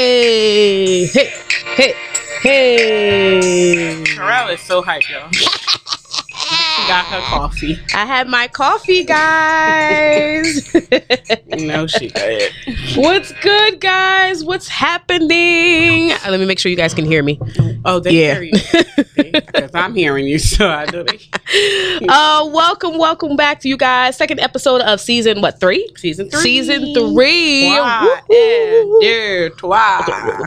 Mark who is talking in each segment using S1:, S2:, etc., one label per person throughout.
S1: Hey, hey, hey, hey.
S2: Sherelle is so hyped, y'all. Got her coffee.
S1: I had my coffee, guys.
S2: No, she did.
S1: What's good, guys? What's happening? Let me make sure you guys can hear me.
S2: Oh, they
S1: Yeah.
S2: hear you. Because I'm hearing you, so I know they.
S1: Uh, welcome, welcome back to you guys. Second episode of season what three?
S2: Season three.
S1: Season three.
S2: Trois. Yeah, trois.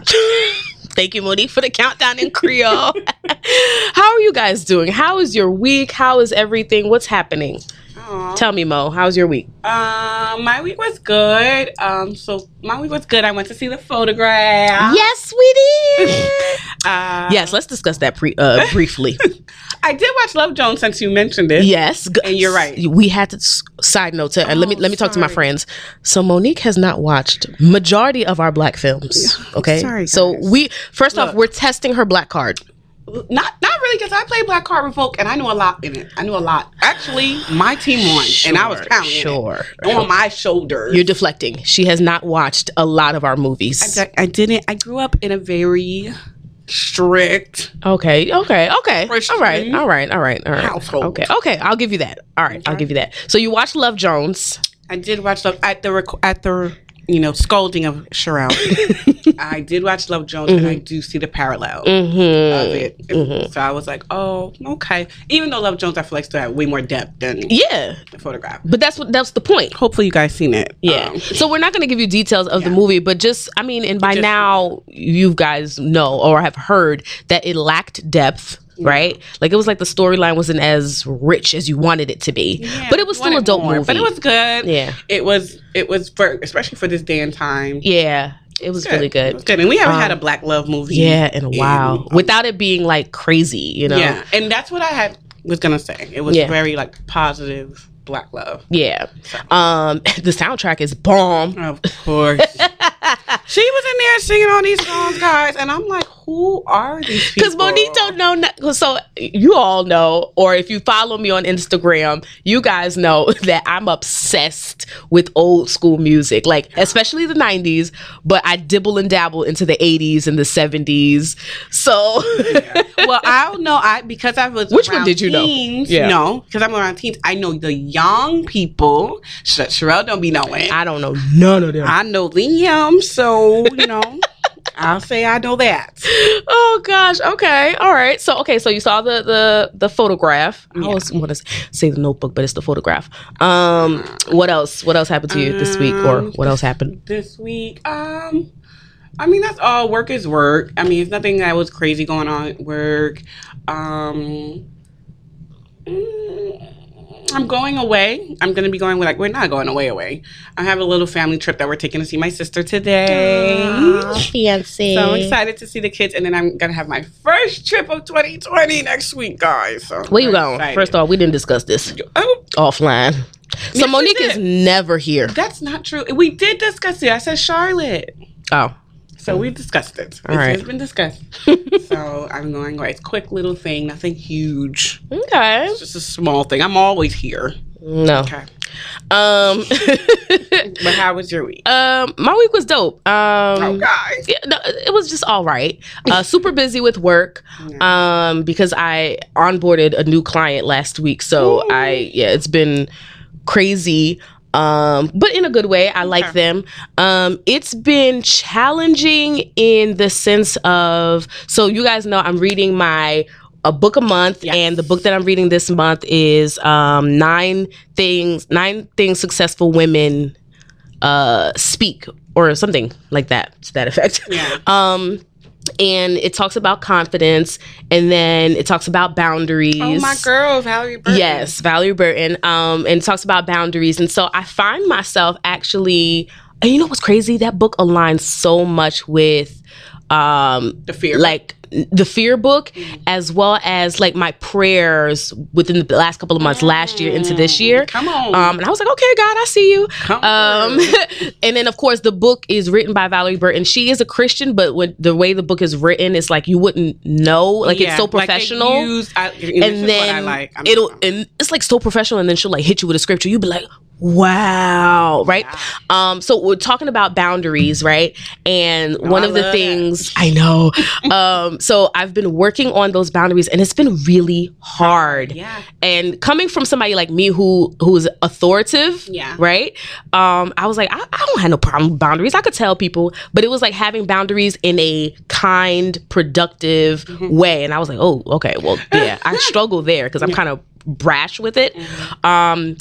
S1: Thank you, Monique, for the countdown in Creole. How are you guys doing? How is your week? How is everything? What's happening?
S2: Aw.
S1: Tell me, Mo. How's your week?
S2: Um, my week was good. Um, so my week was good. I went to see the photograph.
S1: Yes, we did.
S2: Uh,
S1: yes, let's discuss that pre- uh, briefly.
S2: I did watch Love Jones since you mentioned it.
S1: yes, g-
S2: And you're right.
S1: We had to. Side note to, and let me
S2: Oh,
S1: let me talk to my friends. So Monique has not watched majority of our black films. Okay,
S2: Sorry,
S1: so we first off we're testing her black card.
S2: Not not really because I played Black Card Revoke and I knew a lot in it. I knew a lot. Actually, my team won and I was
S1: Sure,
S2: counting
S1: Sure,
S2: it on my shoulders.
S1: You're deflecting. She has not watched a lot of our movies.
S2: I, I didn't. I grew up in a very strict
S1: Okay, okay, okay. All right, all right, all right, all right.
S2: household.
S1: Okay, okay. I'll give you that. All right, I'll give you that. So you watched Love Jones.
S2: I did watch Love at the rec- at the you know scolding of Sherelle. I did watch Love Jones and I do see the parallel
S1: Mm-hmm.
S2: of it. So I was like, oh, okay. Even though Love Jones, I feel like still had way more depth than
S1: Yeah,
S2: the photograph.
S1: but that's what that's the point.
S2: Hopefully, you guys seen it.
S1: Yeah.
S2: Um,
S1: so we're not going to give you details of the movie, but just I mean, and by
S2: Just-
S1: now you guys know or have heard that it lacked depth. Right, like it was like the storyline wasn't as rich as you wanted it to be,
S2: yeah,
S1: but it was still a dope
S2: more,
S1: movie.
S2: But it was good.
S1: Yeah.
S2: It was. It was for especially for this day and time.
S1: yeah, it was really good.
S2: was good. And we haven't had
S1: Um,
S2: a black love movie.
S1: Yeah, in a while,
S2: um,
S1: without it being like crazy, you know.
S2: Yeah, and that's what I had was gonna say. It was
S1: Yeah.
S2: very like positive black love.
S1: Yeah. Um, the soundtrack is bomb.
S2: Of course, she was in there singing all these songs, guys, and I'm like, who are these people?
S1: Because Monique don't know. no- So you all know, or if you follow me on Instagram, you guys know that I'm obsessed with old school music, like especially the '90s. But I dibble and dabble into the '80s and the '70s. So
S2: well, I don't know. I because I was
S1: Which one did you know?
S2: teens,
S1: Yeah.
S2: No, because I'm around teens. I know the young people. Sh- Sherelle don't be knowing. I,
S1: don't know none of them.
S2: I know so you know. I'll say I know that.
S1: oh gosh. Okay. All right. So okay. So you saw the the the photograph. I
S2: Yeah.
S1: always want to say the notebook, but it's the photograph. Um. What else? What else happened to you this week, or
S2: Um,
S1: what else happened?
S2: this week. Um, I mean that's all. Work is work. I mean, it's nothing that was crazy going on at work. Um, mm, I'm going away. I'm gonna be going with like we're not going away away. I have a little family trip that we're taking to see my sister today.
S1: fancy.
S2: So I'm excited to see the kids, and then I'm gonna have my first trip of 2020 next week, guys. So
S1: Where you going?
S2: excited.
S1: First off, we didn't discuss this
S2: oh,
S1: offline. So
S2: Yes,
S1: Monique is never here.
S2: that's not true. We did discuss it. I said Charlotte.
S1: Oh,
S2: So we discussed it.
S1: All
S2: It's,
S1: right.
S2: it's been discussed. so I'm going right. It's a quick little thing, nothing huge.
S1: okay.
S2: It's just a small thing. I'm always here.
S1: No.
S2: Okay.
S1: Um.
S2: But how was your week?
S1: um. My week was dope. Um.
S2: oh, guys.
S1: yeah, no, it was just all right. Uh, super busy with work um, because I onboarded a new client last week. So I, yeah, it's been crazy, um, but in a good way. I like them. Um, it's been challenging in the sense of so you guys know I'm reading my a book a month
S2: Yes.
S1: and the book that i'm reading this month is um nine things nine things successful women uh speak or something like that to that effect
S2: Yeah.
S1: um and it talks about confidence and then it talks about boundaries
S2: Oh, my girl, Valerie Burton.
S1: Yes, Valerie Burton. Um, and talks about boundaries. And so I find myself actually, and you know what's crazy? That book aligns so much with um
S2: The fear.
S1: like the fear book as well as like my prayers within the last couple of months last year into this year.
S2: Come on.
S1: um and i was like okay god i see you.
S2: Come
S1: um and then of course the book is written by valerie burton. She is a christian but when the way the book is written it's like you wouldn't know. Like it's
S2: Yeah,
S1: so
S2: like
S1: professional.
S2: use- I- and
S1: then
S2: like.
S1: It'll and it's like so professional and then she'll like hit you with a scripture. You'll be like Wow. Right. Um, so we're talking about boundaries, right? And
S2: Oh,
S1: one
S2: I
S1: of the things I know. um, so I've been working on those boundaries and it's been really hard.
S2: Yeah.
S1: And coming from somebody like me who who's authoritative,
S2: Yeah.
S1: right? Um, I was like, I, I don't have no problem with boundaries. I could tell people, but it was like having boundaries in a kind, productive
S2: Mm-hmm.
S1: way. And I was like, oh, okay, well, yeah, I struggle there because I'm kind of brash with it.
S2: Mm-hmm.
S1: Um,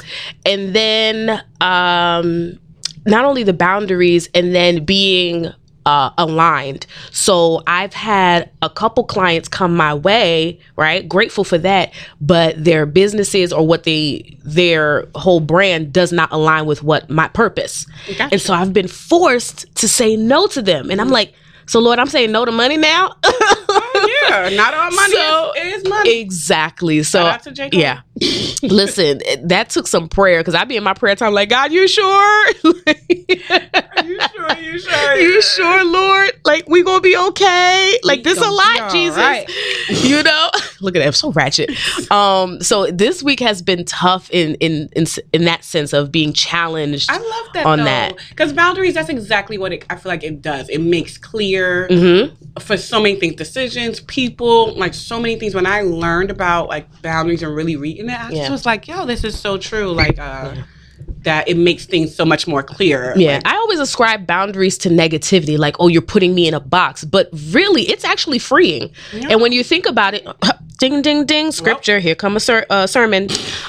S1: and then um, not only the boundaries, and then being uh, aligned. So I've had a couple clients come my way, right? Grateful for that, but their businesses or what they their whole brand does not align with what my purpose.
S2: Gotcha.
S1: And so I've been forced to say no to them. And I'm like, so Lord, I'm saying no to money now.
S2: yeah. Not all money
S1: So-
S2: is, is money.
S1: exactly. So
S2: Shout out to J.
S1: Yeah. Listen, that took some prayer because I'd be in my prayer time like, God, you sure?
S2: Are you sure? You sure?
S1: you sure, Lord? Like we gonna be okay? Like this a lot, Jesus.
S2: right.
S1: You know? Look at that, I'm so ratchet. Um, so this week has been tough in in in, in that sense of being challenged.
S2: I love that
S1: on
S2: though,
S1: that.
S2: because boundaries. That's exactly what it, I feel like it does. It makes clear
S1: Mhm.
S2: for so many things, decisions, people, like so many things. When I learned about like boundaries and really reading it, I
S1: Yeah.
S2: just was like, "Yo, this is so true." Like uh, that, it makes things so much more clear.
S1: Yeah,
S2: Like,
S1: I always ascribe boundaries to negativity, like, oh, you're putting me in a box. But really, it's actually freeing. And when you think about it, ding, ding, ding, scripture, here come a ser- uh, sermon.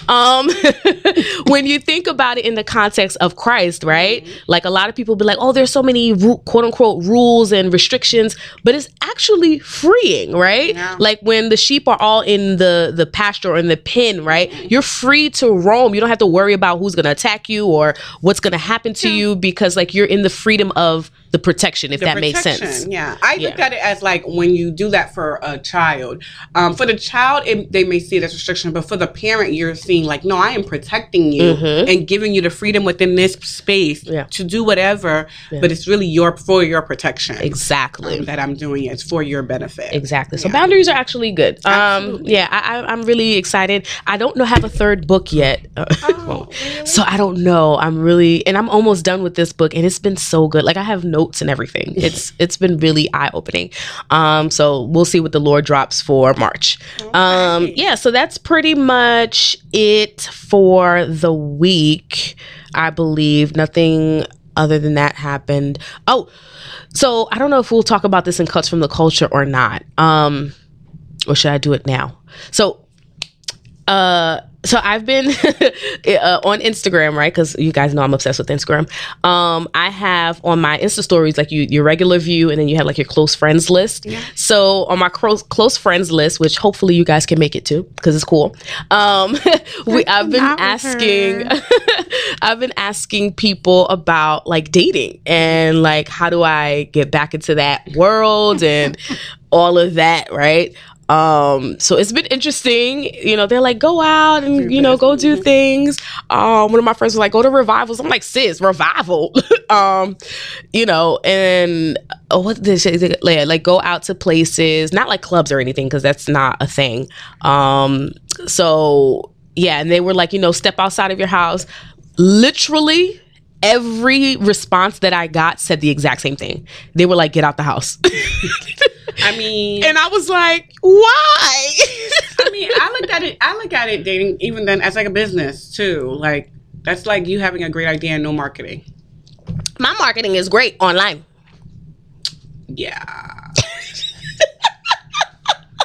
S1: Um, when you think about it in the context of Christ, right? Like, a lot of people be like, oh, there's so many quote unquote rules and restrictions, but it's actually freeing, right?
S2: Yeah.
S1: Like, when the sheep are all in the, the pasture or in the pen, right? You're free to roam. You don't have to worry about who's going to attack you or what's going to happen to you because, like, you're in the freedom of the protection, if
S2: the
S1: that makes sense.
S2: Yeah, I looked
S1: Yeah.
S2: at it as like when you do that for a child. Um, for the child, it, they may see it as restriction, but for the parent, you're seeing like, no, I am protecting you and giving you the freedom within this space
S1: Mm-hmm. Yeah.
S2: to do whatever. But it's really your for your protection
S1: Exactly.
S2: um, that I'm doing it. It's for your benefit.
S1: Exactly. So
S2: Yeah.
S1: boundaries are actually good. Um, yeah, I, I, I'm really excited. I don't know have a third book yet,
S2: Oh,
S1: so I don't know. I'm really, and I'm almost done with this book, and it's been so good. Like I have notes and everything. It's it's been really eye opening. Um, so we'll see what the Lord drops for March. Um, yeah. So that's pretty much it for the week. I believe nothing other than that happened. Oh, so I don't know if we'll talk about this in cuts from the culture or not. Um, or should I do it now? So, uh, so I've been uh, on Instagram, right? Because you guys know I'm obsessed with Instagram. Um, I have on my Insta stories like you, your regular view, and then you have like your close friends list. Yeah. So on my close close friends list, which hopefully you guys can make it to because it's cool. Um, we I've been asking, I've been asking people about like dating and like how do I get back into that world and all of that, right? Um, so it's been interesting. You know, they're like, go out and you know, go do things. Um, one of my friends was like, go to revivals. I'm like, sis, revival. um, you know, and uh, what did they say? Yeah, like go out to places, not like clubs or anything, because that's not a thing. Um, so yeah, and they were like, you know, step outside of your house. Literally every response that I got said the exact same thing. They were like, get out the house.
S2: I mean,
S1: and I was like, why?
S2: I mean, I looked at it. I look at it dating even then as like a business too. Like that's like you having a great idea and no marketing.
S1: My marketing is great online.
S2: Yeah.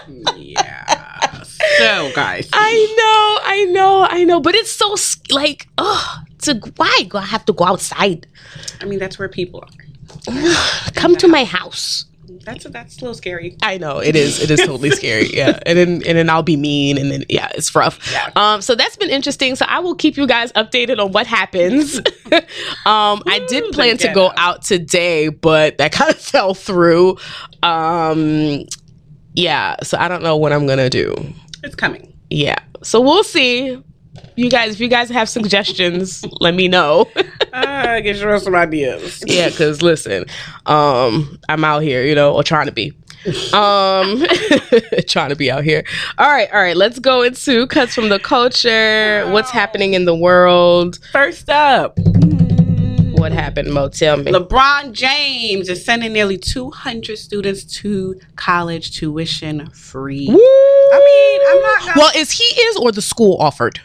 S2: yeah. So guys,
S1: I know, I know, I know, but it's so like, oh, to why do I have to go outside?
S2: I mean that's where people are.
S1: Come to my house.
S2: That's that's a little scary.
S1: I know it is. It is totally scary. Yeah, and then and then I'll be mean, and then yeah, it's rough.
S2: Yeah.
S1: Um, so that's been interesting. So I will keep you guys updated on what happens. um, I did plan to go out today, but that kind of fell through. Um, yeah. So I don't know what I'm gonna do.
S2: It's coming.
S1: Yeah. So we'll see. You guys, if you guys have suggestions, let me know.
S2: Uh, get you some ideas.
S1: yeah, because listen, um, I'm out here, you know, or trying to be. Um, trying to be out here. All right, all right. Let's go into cuts from the culture. What's happening in the world?
S2: First up,
S1: What happened, Mo? Tell me.
S2: LeBron James is sending nearly 200 students to college tuition free. I mean, I'm not. Gonna,
S1: Well, is he is or the school offered?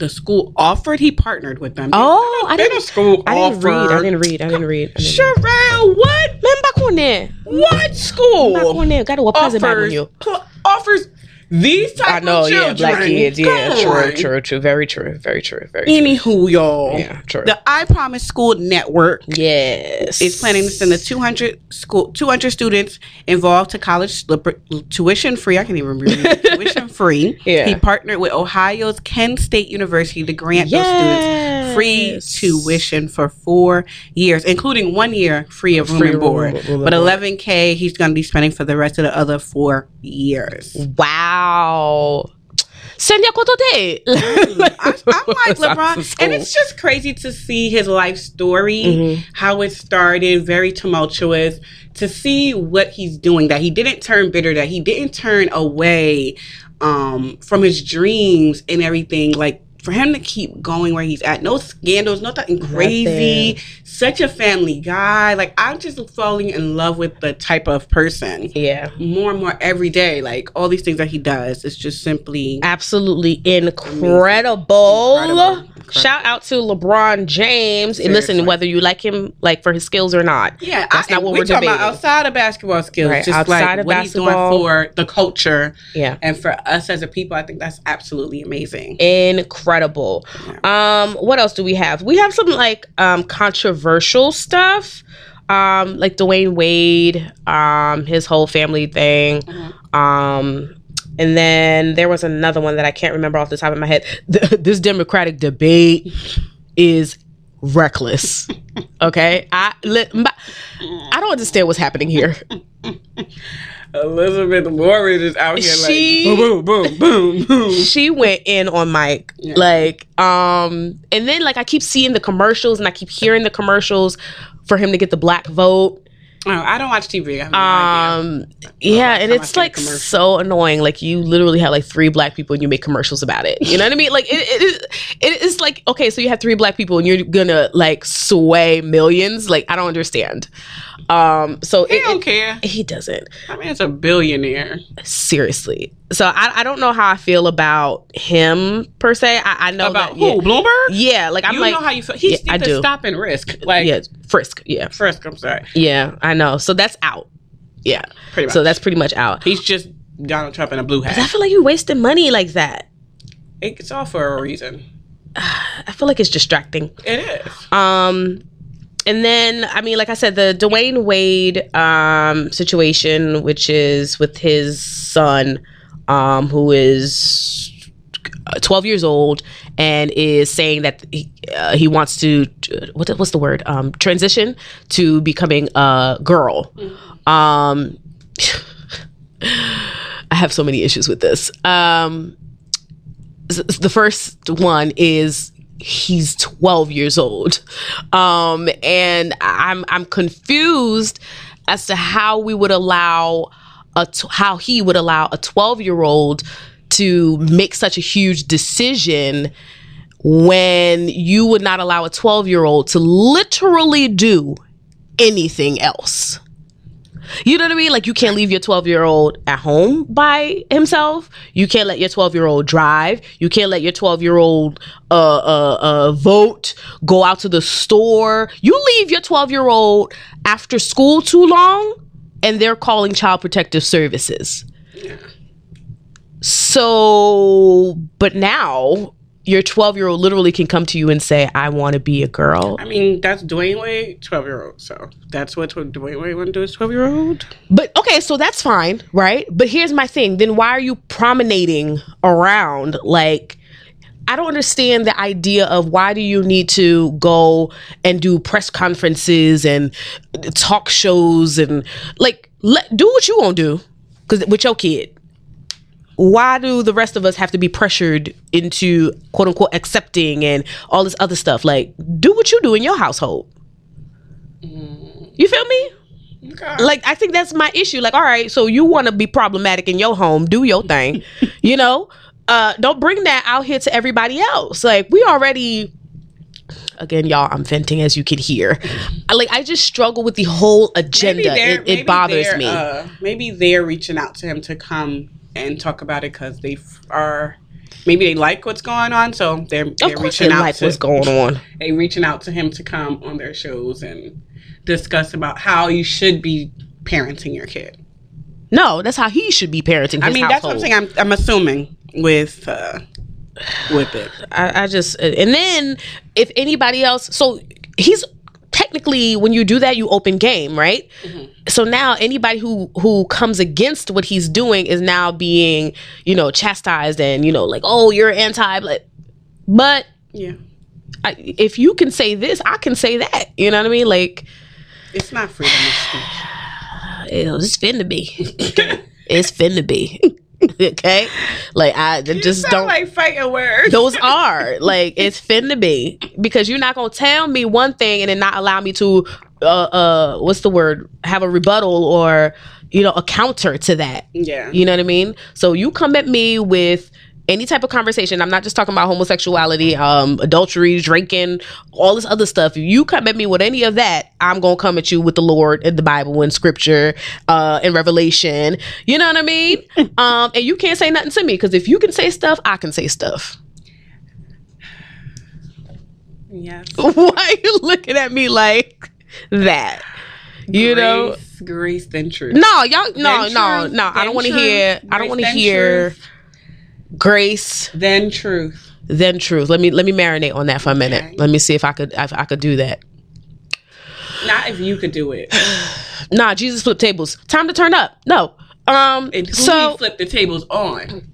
S2: The school offered. He partnered with them.
S1: Oh, I didn't.
S2: school
S1: I didn't read. I didn't read. I didn't read. I didn't read.
S2: Sherelle, what?
S1: Back.
S2: What school
S1: Back on there. Got to pass it back on
S2: offers offers these type
S1: I know,
S2: of
S1: yeah,
S2: children?
S1: black kids. Yeah,
S2: Come
S1: true,
S2: on.
S1: true, true. Very true. Very true. Very true.
S2: Anywho, y'all.
S1: Yeah, true.
S2: The I Promise School Network
S1: Yes.
S2: is planning to send the 200 school 200 students involved to college tuition free. I can't even read it. tuition free.
S1: Yeah.
S2: He partnered with Ohio's Kent State University to grant those students free tuition for four years, including one year free of room
S1: Free
S2: and board.
S1: room- room and
S2: but 11k he's going to be spending for the rest of the other four years.
S1: Wow. Send your koto de.
S2: I, I'm like LeBron, and it's just crazy to see his life story,
S1: Mhm.
S2: how it started, very tumultuous. To see what he's doing, that he didn't turn bitter, that he didn't turn away um, from his dreams and everything. Like for him to keep going where he's at, no scandals, nothing crazy. Such a family guy. Like I'm just falling in love with the type of person
S1: Yeah.
S2: more and more every day. Like all these things that he does, it's just simply
S1: Absolutely incredible.
S2: Incredible.
S1: Shout out to LeBron James. And
S2: Seriously.
S1: listen, whether you like him like for his skills or not.
S2: Yeah,
S1: That's
S2: I,
S1: not what
S2: we're
S1: we're
S2: talking about outside of basketball skills,
S1: Right,
S2: just
S1: outside
S2: like
S1: of
S2: what he's doing for the culture
S1: Yeah.
S2: and for us as a people. I think that's absolutely amazing.
S1: Incredible. Um, what else do we have? We have some like um controversial stuff. Um, like Dwyane Wade, um, his whole family thing. Um, and then there was another one that I can't remember off the top of my head. The, this Democratic debate is reckless. Okay, I I don't understand what's happening here.
S2: Elizabeth Warren is out here
S1: She-
S2: like boom, boom, boom, boom.
S1: she went in on Mike.
S2: Yeah.
S1: Like, um, and then like I keep seeing the commercials and I keep hearing the commercials for him to get the black vote.
S2: Oh, I don't watch TV. I have no idea.
S1: Um, yeah, and it's like so annoying. Like you literally have like three black people and you make commercials about it. You know what I mean? Like it, it is. It is like okay, so you have three black people and you're gonna like sway millions. Like I don't understand. Um, so
S2: He
S1: it,
S2: don't
S1: it-
S2: care.
S1: he doesn't
S2: I mean, it's a billionaire.
S1: seriously. So I, I don't know how I feel about him per se. I, I know
S2: About
S1: that,
S2: who?
S1: yeah.
S2: Bloomberg?
S1: Yeah, like I'm
S2: you
S1: like,
S2: know how you feel. He's
S1: Yeah, I do.
S2: stop and risk. Like
S1: yeah, Frisk. Yeah,
S2: Frisk. I'm sorry.
S1: yeah, I know. So that's out. Yeah,
S2: Pretty much.
S1: so that's pretty much out.
S2: He's just Donald Trump in a blue hat.
S1: I feel like you're wasting money like that.
S2: It's all for a reason.
S1: I feel like it's distracting.
S2: It is.
S1: Um, and then I mean, like I said, the Dwyane Wade um situation, which is with his son, um, who is 12 years old and is saying that he, uh, he wants to what what's the word? Um transition to becoming a girl. Um i have so many issues with this. Um the first one is he's 12 years old. Um and i'm i'm confused as to how we would allow a t- how he would allow a 12 year old to make such a huge decision when you would not allow a 12 year old to literally do anything else you know what I mean? Like you can't leave your 12 year old at home by himself. You can't let your 12 year old drive. You can't let your 12 year old uh, uh, uh, vote, go out to the store. You leave your 12 year old after school too long and they're calling child protective services. So, but now your 12 year old literally can come to you and say, I want to be a girl.
S2: I mean, that's Dwyane Wade, 12 year old. So that's what Dwyane Wade want to do as 12 year old.
S1: But okay, so that's fine, right? But here's my thing. Then why are you promenading around like I don't understand the idea of why do you need to go and do press conferences and talk shows and like let do what you want to do cuz with your kid. Why do the rest of us have to be pressured into quote unquote accepting and all this other stuff? Like do what you do in your household. You feel me?
S2: Okay.
S1: Like I think that's my issue. Like, all right, so you want to be problematic in your home, do your thing. you know? Uh don't bring that out here to everybody else. Like we already again, y'all, I'm venting as you can hear. I, like I just struggle with the whole agenda. It, it bothers me.
S2: Uh, maybe they're reaching out to him to come and talk about it because they f- are. Maybe they like what's going on, so they're, they're
S1: course, they
S2: reaching out
S1: like
S2: to
S1: what's going on.
S2: they reaching out to him to come on their shows and discuss about how you should be parenting your kid.
S1: No, that's how he should be parenting. His
S2: I mean, that's what I'm saying. I'm, I'm assuming with uh, with it.
S1: I, I just and then if anybody else so he's technically when you do that you open game right? Mm-hmm. So now anybody who who comes against what he's doing is now being you know chastised and you know like oh you're anti but but
S2: Yeah,
S1: I, if you can say this i can say that you know what i mean? Like
S2: it's not freedom of speech.
S1: it's finna be. It's finna be okay? Like i just
S2: Sound
S1: don't
S2: like fighting words.
S1: those are. Like it's finna be. Because you're not gonna tell me one thing and then not allow me to uh uh what's the word? Have a rebuttal or you know a counter to that.
S2: Yeah,
S1: you know what i mean? So you come at me with any type of conversation i'm not just talking about homosexuality um adultery drinking all this other stuff. If you come at me with any of that i'm gonna come at you with the lord and the bible and scripture uh and revelation. You know what i mean? Um and you can't say nothing to me because if you can say stuff i can say stuff.
S2: Yes.
S1: why are you looking at me like that? You know?
S2: Grace, grace, then truth.
S1: no y'all no
S2: Then
S1: no no i don't want to hear i don't want to hear
S2: truth,
S1: grace
S2: then truth.
S1: then truth let me let me marinate on that for a minute
S2: Okay.
S1: let me see if i could if i could do that
S2: Not if you could do it.
S1: nah jesus flipped tables time to turn up no um
S2: And who
S1: so
S2: he flipped the tables on?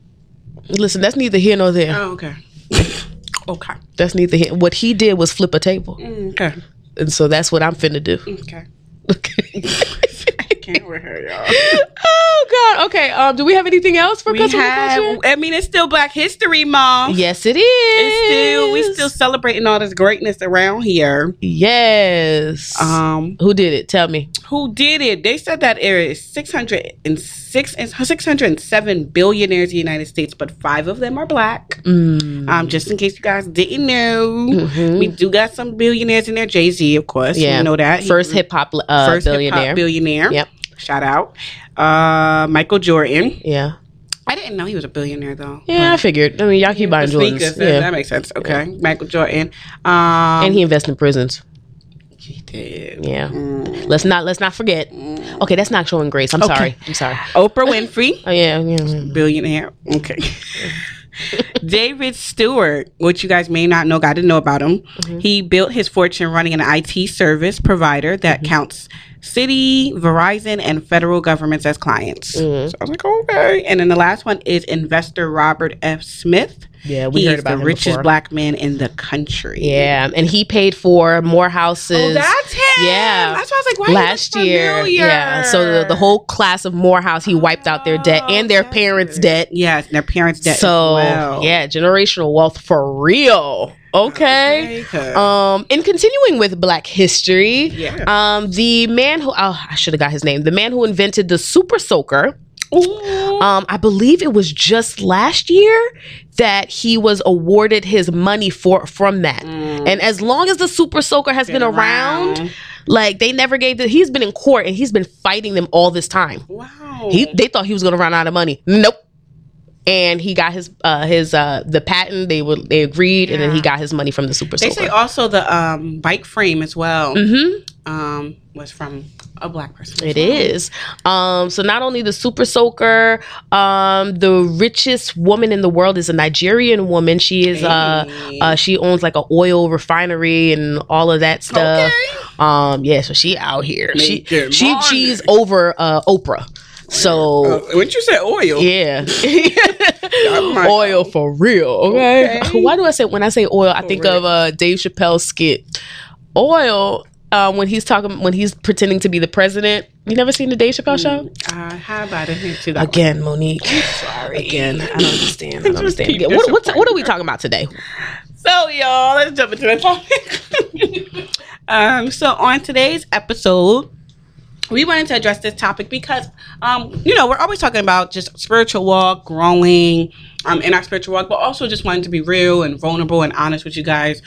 S1: listen that's neither here nor there
S2: Oh, okay. okay.
S1: that's neither here what he did was flip a table
S2: Okay.
S1: and so that's what i'm finna do
S2: Okay.
S1: okay
S2: can't with her, y'all.
S1: oh god okay um do we have anything else for
S2: We
S1: customer
S2: have.
S1: culture?
S2: I mean, it's still Black History Month.
S1: yes it is
S2: It's still we still celebrating all this greatness around here.
S1: yes
S2: Um,
S1: who did it tell me
S2: who did it? They said that there is 606 and 607 billionaires in the United States, but five of them are black.
S1: Mm.
S2: Um, just in case you guys didn't know,
S1: Mhm.
S2: we do got some billionaires in there. Jay Z, of course,
S1: yeah
S2: you know that
S1: first hip hop uh,
S2: first
S1: billionaire
S2: hip-hop billionaire.
S1: Yep.
S2: Shout out, uh, Michael Jordan.
S1: yeah
S2: I didn't know he was a billionaire though.
S1: yeah i figured i mean y'all keep buying jordans
S2: sneakers,
S1: yeah
S2: that makes sense. Okay, Michael Jordan. Um,
S1: and he invests in prisons
S2: he did.
S1: yeah
S2: Mm.
S1: let's not let's not forget okay that's not showing grace i'm
S2: Okay.
S1: sorry i'm sorry
S2: Oprah Winfrey.
S1: oh yeah yeah, yeah.
S2: billionaire. Okay. David Steward, which you guys may not know, got to know about him.
S1: Mm-hmm.
S2: He built his fortune running an IT service provider that
S1: Mm-hmm.
S2: counts Citi, Verizon, and federal governments as clients.
S1: Mhm.
S2: So I was like, okay. And then the last one is investor Robert F. Smith.
S1: Yeah, we
S2: he
S1: heard about
S2: the richest
S1: before.
S2: black man in the country.
S1: yeah and he paid for more houses
S2: Oh, that's him.
S1: Yeah.
S2: That's why I was like, why
S1: last year yeah so the, the whole class of morehouse he wiped out their debt and their
S2: Oh,
S1: parents debt
S2: and their parents' debt.
S1: so
S2: well.
S1: yeah generational wealth for real okay,
S2: Okay,
S1: um and continuing with black history
S2: Yeah.
S1: um the man who oh i should have got his name the man who invented the super soaker. Um i believe it was just last year that he was awarded his money for from that.
S2: Mm.
S1: and as long as the super soaker has been, around, like they never gave the he's been in court and he's been fighting them all this time.
S2: Wow.
S1: he they thought he was gonna run out of money. Nope. And he got his uh his uh the patent. They would they agreed and then he got his money from the super
S2: they
S1: soaker.
S2: They say also the um, bike frame as well.
S1: Mm-hmm.
S2: Um, was from a black person. as
S1: It
S2: well.
S1: is. Um, so not only the super soaker, um, the richest woman in the world is a Nigerian woman. She is uh,
S2: Hey.
S1: uh she owns like an oil refinery and all of that stuff.
S2: Okay.
S1: Um, yeah, so she out here. She she
S2: money.
S1: she's over uh Oprah. So
S2: Uh, when you said oil,
S1: yeah.
S2: like,
S1: oil for real, okay?
S2: Okay.
S1: Why do I say when I say oil, I think
S2: real.
S1: of uh Dave Chappelle's skit. Oil um, when he's talking when he's pretending to be the president. You never seen the Dave Chappelle show?
S2: uh, how about it? Into that
S1: Again, Monique.
S2: Sorry.
S1: Again, I don't understand. I don't understand. what, what's, what are we talking about today?
S2: So, y'all, let's jump into the topic. um, so, on today's episode, we wanted to address this topic because, um, you know, we're always talking about just spiritual walk, growing um, in our spiritual walk, but also just wanting to be real and vulnerable and honest with you guys,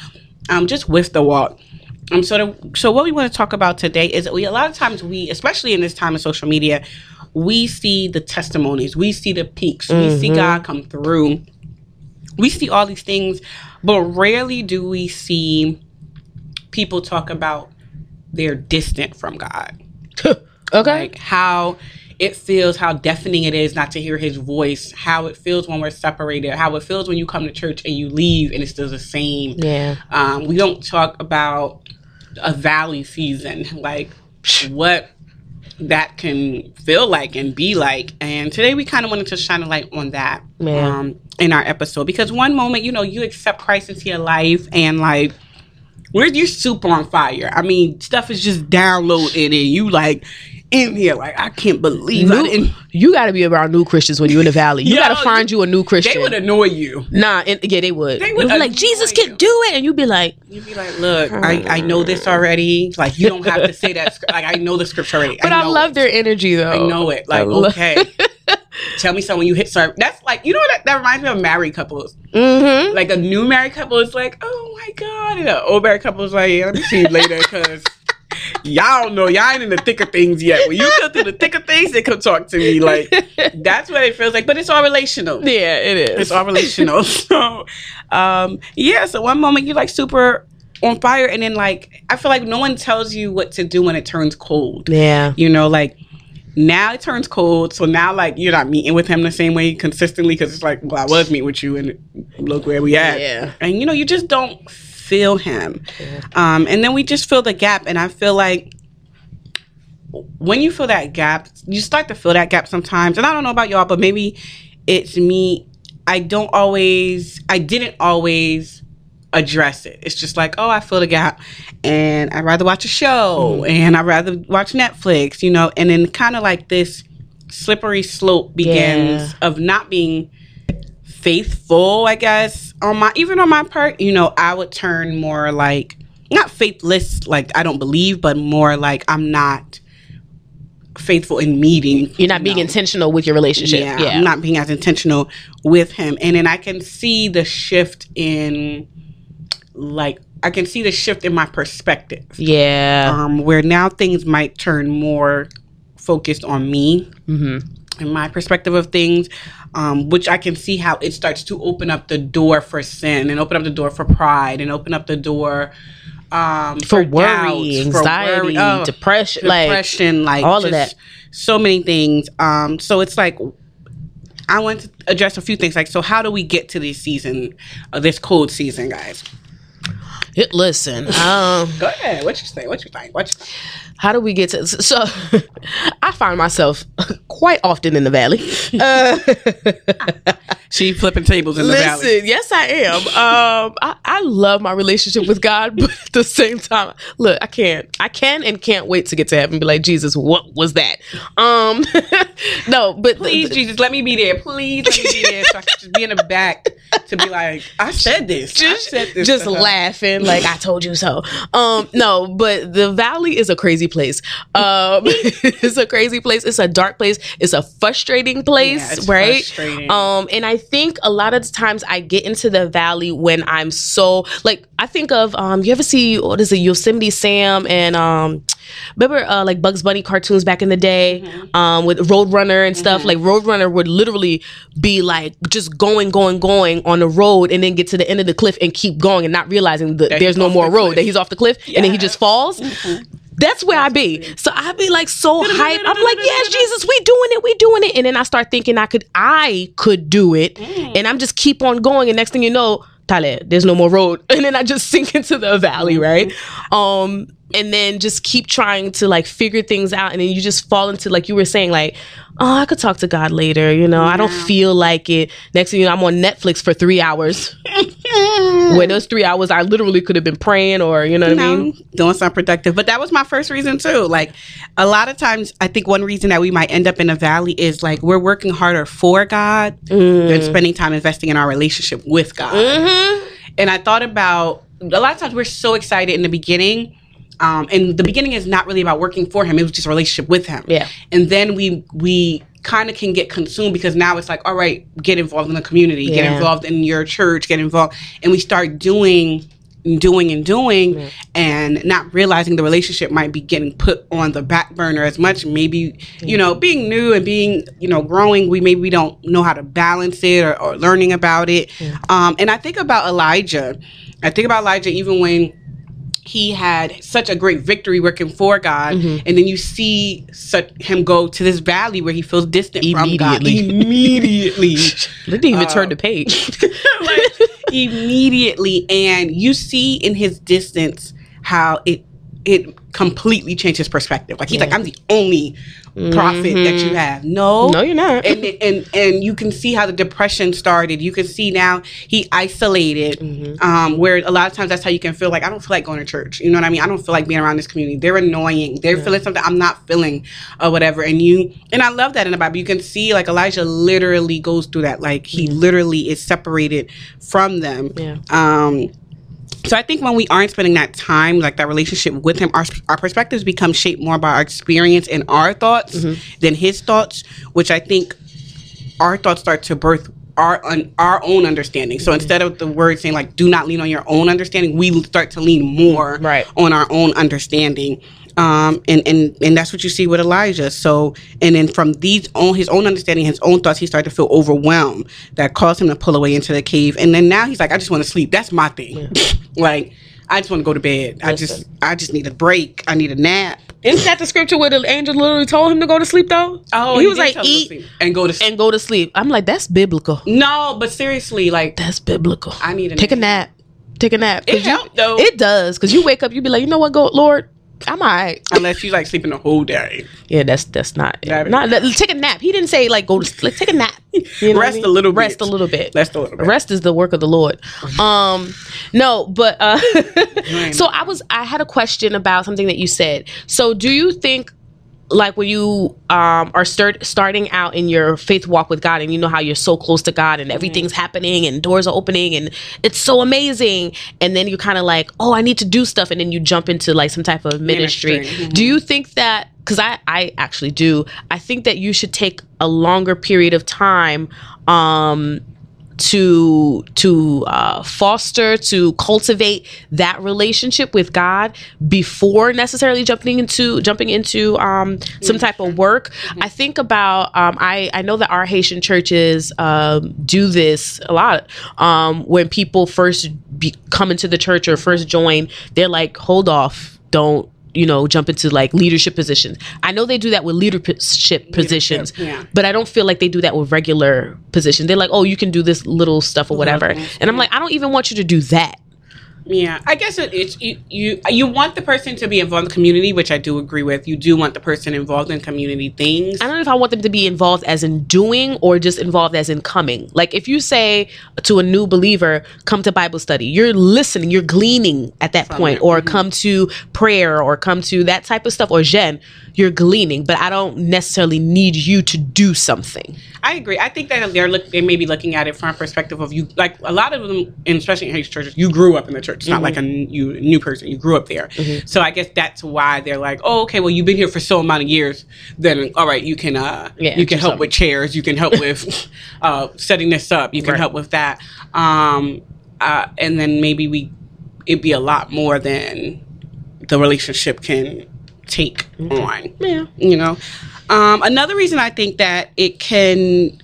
S2: um, just with the walk. Um, so, the, so what we want to talk about today is we a lot of times we, especially in this time of social media, we see the testimonies, we see the peaks, we see God come through, we see all these things, but rarely do we see people talk about they're distant from God
S1: Okay.
S2: like how it feels, how deafening it is not to hear his voice, how it feels when we're separated, how it feels when you come to church and you leave and it's still the same.
S1: yeah.
S2: Um, we don't talk about a valley season, like what that can feel like and be like. And today we kind of wanted to shine a light on that um, in our episode because one moment, you know, you accept Christ into your life and like, where's your super on fire? I mean, stuff is just downloaded and you like in here, like, I can't believe I
S1: New,
S2: didn't.
S1: you got to be around new Christians when you're in the valley. You
S2: Yo,
S1: got to find you a new Christian.
S2: They would annoy you.
S1: nah, and, yeah, they would.
S2: They
S1: They
S2: would
S1: would be like, Jesus
S2: you.
S1: can do it, and you'd be like,
S2: You'd be like, look, I, I know this already. Like, you don't have to say that. Like, I know the scripture already.
S1: but I,
S2: know
S1: love
S2: it.
S1: their energy though.
S2: I know it. Like,
S1: lo-
S2: okay. Tell me something you hit serve. That's like, you know what? That, that reminds me of married couples.
S1: Mm-hmm.
S2: Like, a new married couple is like, oh my God. And an old married couple is like, yeah, let me see you later because y'all don't know. Y'all ain't in the thick of things yet. When you come through the thick of things, they come talk to me. Like, that's what it feels like. But it's all relational.
S1: Yeah, it is.
S2: It's all relational. so, um, yeah. So one moment you're like super on fire, and then like I feel like no one tells you what to do when it turns cold.
S1: yeah.
S2: You know, like now it turns cold. So now like you're not meeting with him the same way consistently because it's like, well, I was meeting with you, and look where we at.
S1: Yeah.
S2: And you know, you just don't feel him. Um, and then we just fill the gap, and I feel like when you feel that gap, you start to feel that gap sometimes. And I don't know about y'all, but maybe it's me. I don't always, I didn't always address it. It's just like, oh, I feel the gap and I'd rather watch a show and I'd rather watch Netflix, you know, and then kind of like this slippery slope begins of not being faithful, I guess, on my, even on my part, you know, I would turn more like, not faithless, like I don't believe, but more like I'm not faithful in meeting.
S1: You're not being
S2: know.
S1: intentional with your relationship.
S2: Yeah,
S1: Yeah.
S2: I'm not being as intentional with him. And then I can see the shift in, like, I can see the shift in my perspective.
S1: yeah.
S2: Um, where now things might turn more focused on me
S1: hmm
S2: and my perspective of things, um, which I can see how it starts to open up the door for sin and open up the door for pride and open up the door um,
S1: For worry,
S2: doubts, for
S1: anxiety,
S2: worry- oh,
S1: depression, like
S2: depression, like
S1: all of that.
S2: So many things. Um, so it's like I want to address a few things. Like, so how do we get to this season, uh, this cold season, guys?
S1: Listen, um,
S2: Go ahead. What you say? What you think? What you think?
S1: how do we get to? So, I find myself quite often in the valley. Uh,
S2: She flipping tables in the valley.
S1: listen, yes, I am. Um, I, I love my relationship with God, but at the same time, look, I can't, I can and can't wait to get to heaven. And be like, Jesus, what was that? Um, no, but
S2: Please, Jesus, let me be there. Please let me be there so I can just be in the back to be like, I said this. I
S1: just,
S2: said this.
S1: just laughing like I told you so. Um, no, but the valley is a crazy place. Um, it's a crazy place. It's a dark place. It's a frustrating place,
S2: Yeah, it's
S1: right?
S2: frustrating.
S1: Um, and I think a lot of the times I get into the valley when I'm so like I think of um, you ever see what is it Yosemite Sam and um, remember uh, like Bugs Bunny cartoons back in the day
S2: Mm-hmm.
S1: um, with Roadrunner and stuff. Like Roadrunner would literally be like just going, going, going on the road, and then get to the end of the cliff and keep going, and not realizing that
S2: That
S1: there's no more
S2: the
S1: road.
S2: cliff.
S1: That he's off the cliff, and then he just falls.
S2: Mm-hmm.
S1: That's where I be. So I be like so hyped. I'm like, yes, Jesus, we doing it, we doing it. And then I start thinking I could, I could do it,
S2: Mm.
S1: and I'm just keep on going. And next thing you know, Tyler, there's no more road, and then I just sink into the valley,
S2: Mm-hmm.
S1: right? Um, and then just keep trying to like figure things out, and then you just fall into like you were saying, like, oh, I could talk to God later. You know, I don't feel like it. Next thing you know, I'm on Netflix for three hours. Where those three hours, I literally could have been praying, or you know what I mean?
S2: doing something productive. But that was my first reason too. Like a lot of times, I think one reason that we might end up in a valley is like we're working harder for God than spending time investing in our relationship with God.
S1: Mm-hmm.
S2: And I thought about a lot of times we're so excited in the beginning Um, and the beginning is not really about working for him; it was just a relationship with him.
S1: Yeah.
S2: And then we we kind of can get consumed because now it's like, all right, get involved in the community, get involved in your church, get involved, and we start doing and doing and doing and not realizing the relationship might be getting put on the back burner as much. Maybe you know being new and being you know growing we maybe we don't know how to balance it or, or learning about it. Um, and i think about elijah. I think about elijah even when he had such a great victory working for God,
S1: Mm-hmm.
S2: and then you see such, him go to this valley where he feels distant from God
S1: Immediately. didn't even turn the page.
S2: like immediately and you see in his distance how it it completely changed his perspective. Like he's like i'm the only prophet that you have. No.
S1: Mm-hmm. no, you're not.
S2: and and and you can see how the depression started. You can see now he isolated
S1: Mm-hmm.
S2: um where a lot of times that's how you can feel like i don't feel like going to church. You know what i mean? I don't feel like being around this community. They're annoying. They're feeling something i'm not feeling or whatever. And you and i love that in the bible. You can see like elijah literally goes through that. Like he literally is separated from them.
S1: Yeah.
S2: um so I think when we aren't spending that time, like that relationship with him, our, our perspectives become shaped more by our experience and our thoughts
S1: Mm-hmm.
S2: than his thoughts, which I think our thoughts start to birth our un, our own understanding.
S1: Mm-hmm.
S2: So instead of the word saying like "do not lean on your own understanding," we start to lean more
S1: Right.
S2: on our own understanding. Um, and, and and that's what you see with Elijah. So and then from these own his own understanding, his own thoughts, he started to feel overwhelmed. That caused him to pull away into the cave. And then now he's like, I just want to sleep. That's my thing. like I just want to go to bed. I just I just need a break. I need a nap.
S1: Isn't that the scripture where the angel literally told him to go to sleep though?
S2: Oh,
S1: he was like,
S2: tell him to
S1: eat
S2: and go to sleep.
S1: and go to sleep. I'm like, that's biblical.
S2: No, but seriously, like
S1: That's biblical.
S2: I need a
S1: take a
S2: nap.
S1: nap. Take a nap.
S2: It helped, though.
S1: It does because you wake up, you be like, you know what, go, Lord, I'm alright.
S2: unless you like sleeping the whole day.
S1: Yeah, that's that's not.
S2: That is-
S1: not take a nap. He didn't say like go to sleep. Take a nap. You know what I
S2: Rest
S1: mean?
S2: a little bit.
S1: Rest a little bit.
S2: Rest a little bit.
S1: Rest is the work of the Lord. Um, no, but uh, so I was I had a question about something that you said. So do you think like when you um are start starting out in your faith walk with God and you know how you're so close to God and everything's happening and doors are opening and it's so amazing and then you're kind of like oh I need to do stuff and then you jump into like some type of ministry.
S2: Ministry, mhm.
S1: Do you think that cuz I I actually do. I think that you should take a longer period of time um to to uh, foster to cultivate that relationship with God before necessarily jumping into jumping into um, some type of work. I think about um, I I know that our Haitian churches um, do this a lot um, when people first be, come into the church or first join. They're like, hold off, don't you know jump into like leadership positions. I know they do that with leadership positions,
S2: yeah.
S1: but I don't feel like they do that with regular positions. They're like, oh, you can do this little stuff or whatever, and I'm like, I don't even want you to do that.
S2: Yeah, I guess it, it's you, you. You want the person to be involved in the community, which I do agree with. You do want the person involved in community things.
S1: I don't know if I want them to be involved as in doing or just involved as in coming. Like if you say to a new believer, come to Bible study, you're listening, you're gleaning at that point,
S2: it,
S1: or mm-hmm. come to prayer or come to that type of stuff, or Jen, you're gleaning, but I don't necessarily need you to do something.
S2: I agree. I think that they're look. They may be looking at it from a perspective of you. Like a lot of them, especially in Haitian churches, you grew up in the church. It's not like a you new person. You grew up there. So I guess that's why they're like, oh, okay. Well, you've been here for so amount of years. Then all right, you can uh,
S1: Yeah,
S2: you can help
S1: something.
S2: with chairs. You can help with uh, setting this up. You can
S1: Right.
S2: help with that. Um, uh, and then maybe we it'd be a lot more than the relationship can take on
S1: Yeah.
S2: you know um, another reason i think that it can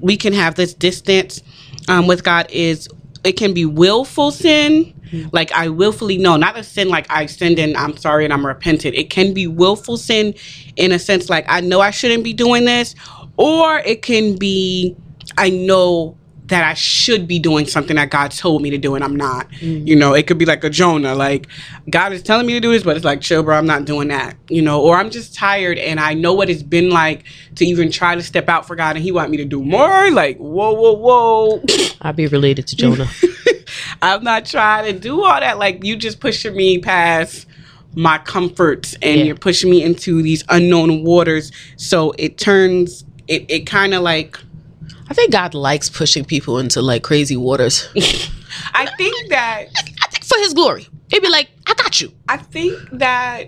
S2: we can have this distance um, with god is it can be willful sin. Like i willfully know not a sin like i sinned and i'm sorry and i'm repentant. It can be willful sin in a sense like i know i shouldn't be doing this or it can be i know that I should be doing something that God told me to do and I'm not. Mm. You know, it could be like a Jonah, like God is telling me to do this, but it's like, chill, bro, I'm not doing that. You know, or I'm just tired and I know what it's been like to even try to step out for God and He want me to do more. Like, whoa, whoa, whoa.
S1: I'd be related to Jonah.
S2: I'm not trying to do all that. Like, you just pushing me past my comforts and
S1: Yeah.
S2: you're pushing me into these unknown waters. So it turns, it, it kind of like,
S1: I think God likes pushing people into like crazy waters.
S2: I think that
S1: for His glory. It'd be like, I got you.
S2: I think that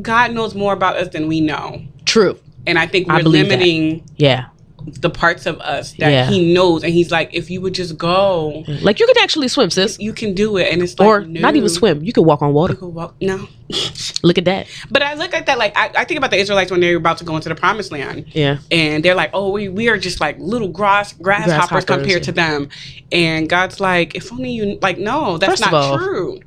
S2: God knows more about us than we know.
S1: True.
S2: And I think
S1: I
S2: we're
S1: believe that.
S2: limiting
S1: Yeah.
S2: The parts of us that
S1: Yeah.
S2: he knows. And he's like, if you would just go,
S1: Like you could actually swim, sis,
S2: you can do it. And it's like,
S1: or not even swim. You could walk on
S2: You
S1: water.
S2: could walk. No.
S1: Look at that.
S2: But I look at that like, I, I think about the Israelites when they're about to go into the promised land.
S1: Yeah.
S2: And they're like, oh, we, we are just like little grass, grasshoppers,
S1: Grasshoppers,
S2: compared to them. And God's like, if only you, like, no, that's
S1: First
S2: not
S1: all-
S2: true.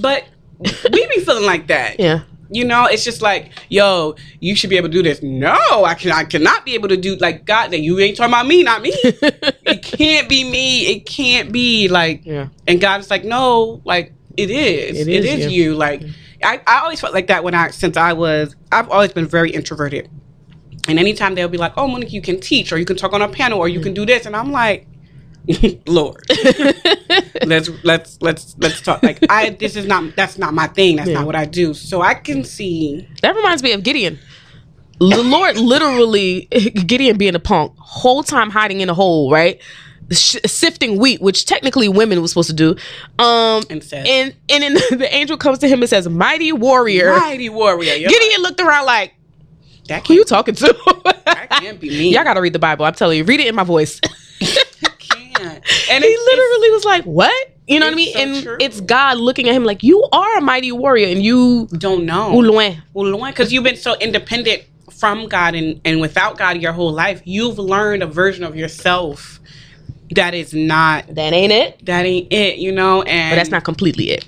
S2: But we be feeling like that.
S1: Yeah.
S2: You know, it's just like, yo, you should be able to do this. No, I can I cannot be able to do like God that you ain't talking about me, not me. it can't be me. It can't be like
S1: Yeah.
S2: and God is like, no, like it is.
S1: It
S2: it
S1: is
S2: is,
S1: you.
S2: Like I, I always felt like that when I since I was I've always been very introverted. And anytime they'll be like, Oh Monique, you can teach or you can talk on a panel or you can do this and I'm like Lord. let's let's let's let's talk. Like I this is not that's not my thing. That's
S1: Yeah.
S2: not what I do. So I can see
S1: That reminds me of Gideon. The Lord literally Gideon being a punk, whole time hiding in a hole, right? Sh- sifting wheat, which technically women were supposed to do. Um,
S2: and said
S1: and and then the angel comes to him and says, "Mighty warrior."
S2: mighty warrior.
S1: Gideon looked around like,
S2: that
S1: "Who you talking to?"
S2: that can't be me.
S1: Y'all got to read the Bible. I'm telling you, read it in my voice.
S2: And
S1: he literally was like, "What?" You know what I mean?
S2: So
S1: and
S2: true.
S1: it's God looking at him like, "You are a mighty warrior, and you
S2: don't know.
S1: loin."
S2: Well, because you've been so independent from God and, and without God your whole life, you've learned a version of yourself that is not
S1: That ain't it.
S2: that ain't it, you know. And
S1: But that's not completely it.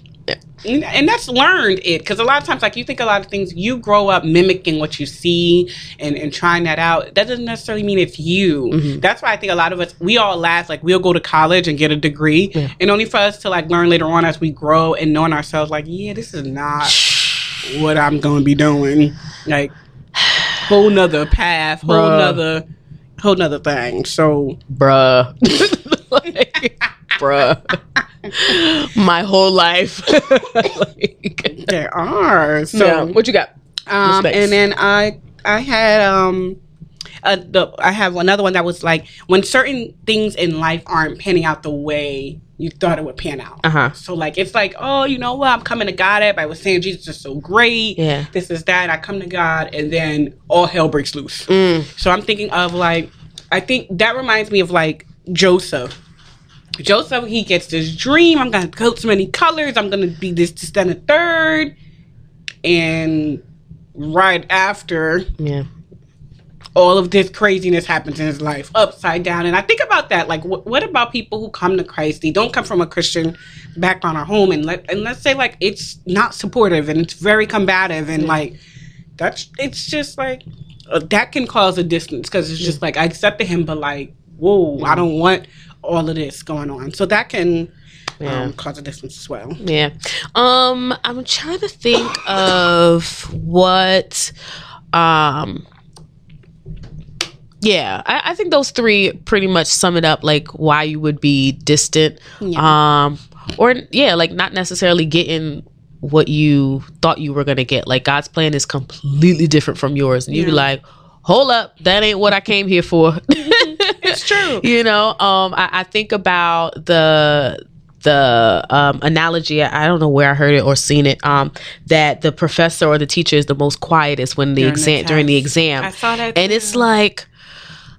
S2: And that's learned it because a lot of times, like you think a lot of things, you grow up mimicking what you see and and trying that out. That doesn't necessarily mean it's you.
S1: Mhm.
S2: That's why I think a lot of us we all laugh like we'll go to college and get a degree,
S1: Yeah.
S2: and only for us to like learn later on as we grow and knowing ourselves, like yeah, this is not what I'm going to be doing. Like whole nother path, whole
S1: Bruh.
S2: nother, whole nother thing. So
S1: bruh. like, bruh. My whole life. like,
S2: there are. So
S1: yeah. What you got?
S2: Um, and then I I had um uh, the, I have another one that was like when certain things in life aren't panning out the way you thought it would pan out.
S1: Uh huh.
S2: So like it's like oh you know what I'm coming to God at I was saying Jesus is so great
S1: Yeah.
S2: this is that I come to God and then all hell breaks loose.
S1: Mm.
S2: So I'm thinking of like I think that reminds me of like Joseph. Joseph, he gets this dream. I'm gonna coat so many colors. I'm gonna be this, this, then a third. And right after,
S1: Yeah.
S2: all of this craziness happens in his life, upside down. And I think about that. Like, wh- what about people who come to Christ? They don't come from a Christian background or home, and let and let's say like it's not supportive and it's very combative, and like that's it's just like uh, that can cause a distance because it's just like I accepted him, but like whoa, I don't want all of this going on. So that can
S1: Yeah.
S2: um, cause a distance as well.
S1: Yeah. Um, I'm trying to think of what um yeah, I, I think those three pretty much sum it up like why you would be distant. yeah. Um or yeah, like not necessarily getting what you thought you were gonna get. Like God's plan is completely different from yours. And you'd be like, Hold up, that ain't what I came here for.
S2: It's true.
S1: you know um I, I think about the the um, analogy i don't know where i heard it or seen it um that the professor or the teacher is the most quietest when the
S2: During the
S1: exam during the exam.
S2: I saw that,
S1: and it's like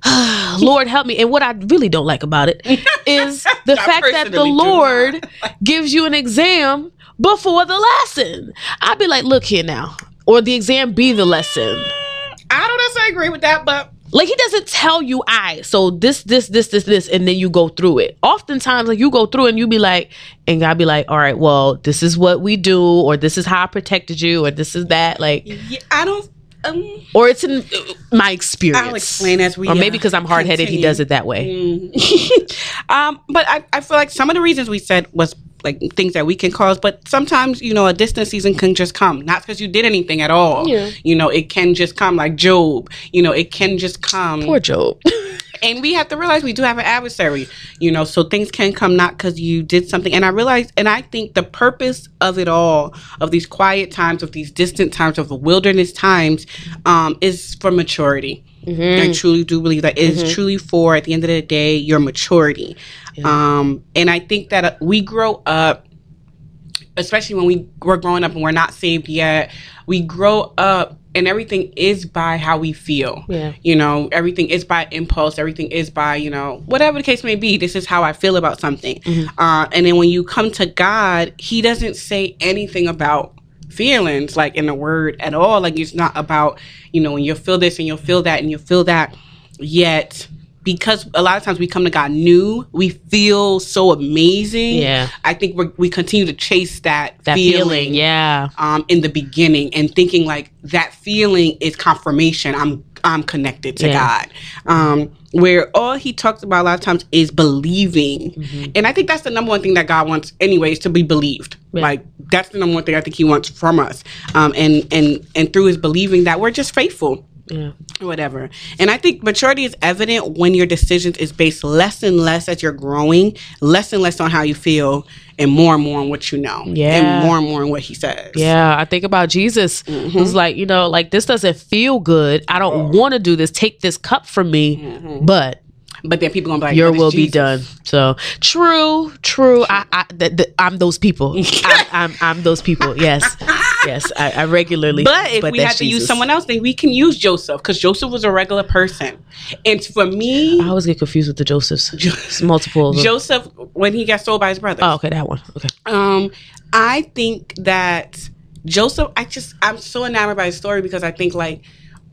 S1: lord help me. And what i really don't like about it is the fact that the lord gives you an exam before the lesson. I'd be like look here now. Or the exam be the lesson.
S2: I don't necessarily agree with that, but
S1: like he doesn't tell you I so this this this this this and then you go through it. Oftentimes like you go through and you be like and God be like, "All right, well, this is what we do or this is how I protected you or this is that like
S2: yeah, I don't. Um,
S1: or it's in uh, my experience."
S2: I'll explain as we
S1: or maybe
S2: uh,
S1: because I'm hard-headed he does it that way.
S2: Mm. um, but I, I feel like some of the reasons we said was like things that we can cause, but sometimes you know a distant season can just come, not because you did anything at all.
S1: Yeah.
S2: You know, it can just come like Job. You know, it can just come,
S1: Poor Job.
S2: and we have to realize we do have an adversary. You know, so things can come not because you did something. And I realize, and I think the purpose of it all, of these quiet times, of these distant times, of the wilderness times, um, is for maturity. I truly do believe that it is truly for, at the end of the day, your maturity. Um, and I think that uh, we grow up especially when we we're growing up and we're not saved yet, we grow up and everything is by how we feel.
S1: Yeah.
S2: You know, everything is by impulse. Everything is by, you know, whatever the case may be. This is how I feel about something. Uh, and then when you come to God, He doesn't say anything about feelings, like in the word at all. Like it's not about, you know, when you feel this and you'll feel that and you'll feel that. Yet, because a lot of times we come to God new, we feel so amazing.
S1: Yeah.
S2: I think we we continue to chase that,
S1: That feeling, yeah.
S2: um, in the beginning and thinking like that feeling is confirmation. I'm I'm connected to
S1: Yeah.
S2: God. Um, where all he talks about a lot of times is believing,
S1: Mm-hmm.
S2: and I think that's the number one thing that God wants, anyways, to be believed.
S1: Yeah.
S2: Like that's the number one thing I think He wants from us, um, and and and through His believing that we're just faithful
S1: Yeah.
S2: whatever. And I think maturity is evident when your decisions is based less and less as you're growing, less and less on how you feel, and more and more on what you know,
S1: Yeah.
S2: and more and more on what He says.
S1: Yeah, I think about Jesus
S2: Mm-hmm.
S1: who's like, you know, like this doesn't feel good. I don't
S2: Oh.
S1: want to do this. Take this cup from me,
S2: Mm-hmm.
S1: but
S2: But then people gonna be like,
S1: your
S2: "But it's
S1: will be done. So true, true. I, I th- th- I'm those people. I, I'm, I'm those people. Yes, yes. I, I regularly.
S2: But if we
S1: that's
S2: had to use someone else, then we can use Joseph because Joseph was a regular person. And for me,
S1: I always get confused with the Josephs. It's multiple.
S2: Joseph, when he got sold by his brother.
S1: oh, okay, that one. Okay.
S2: um, I think that Joseph, I just, I'm so enamored by his story because I think like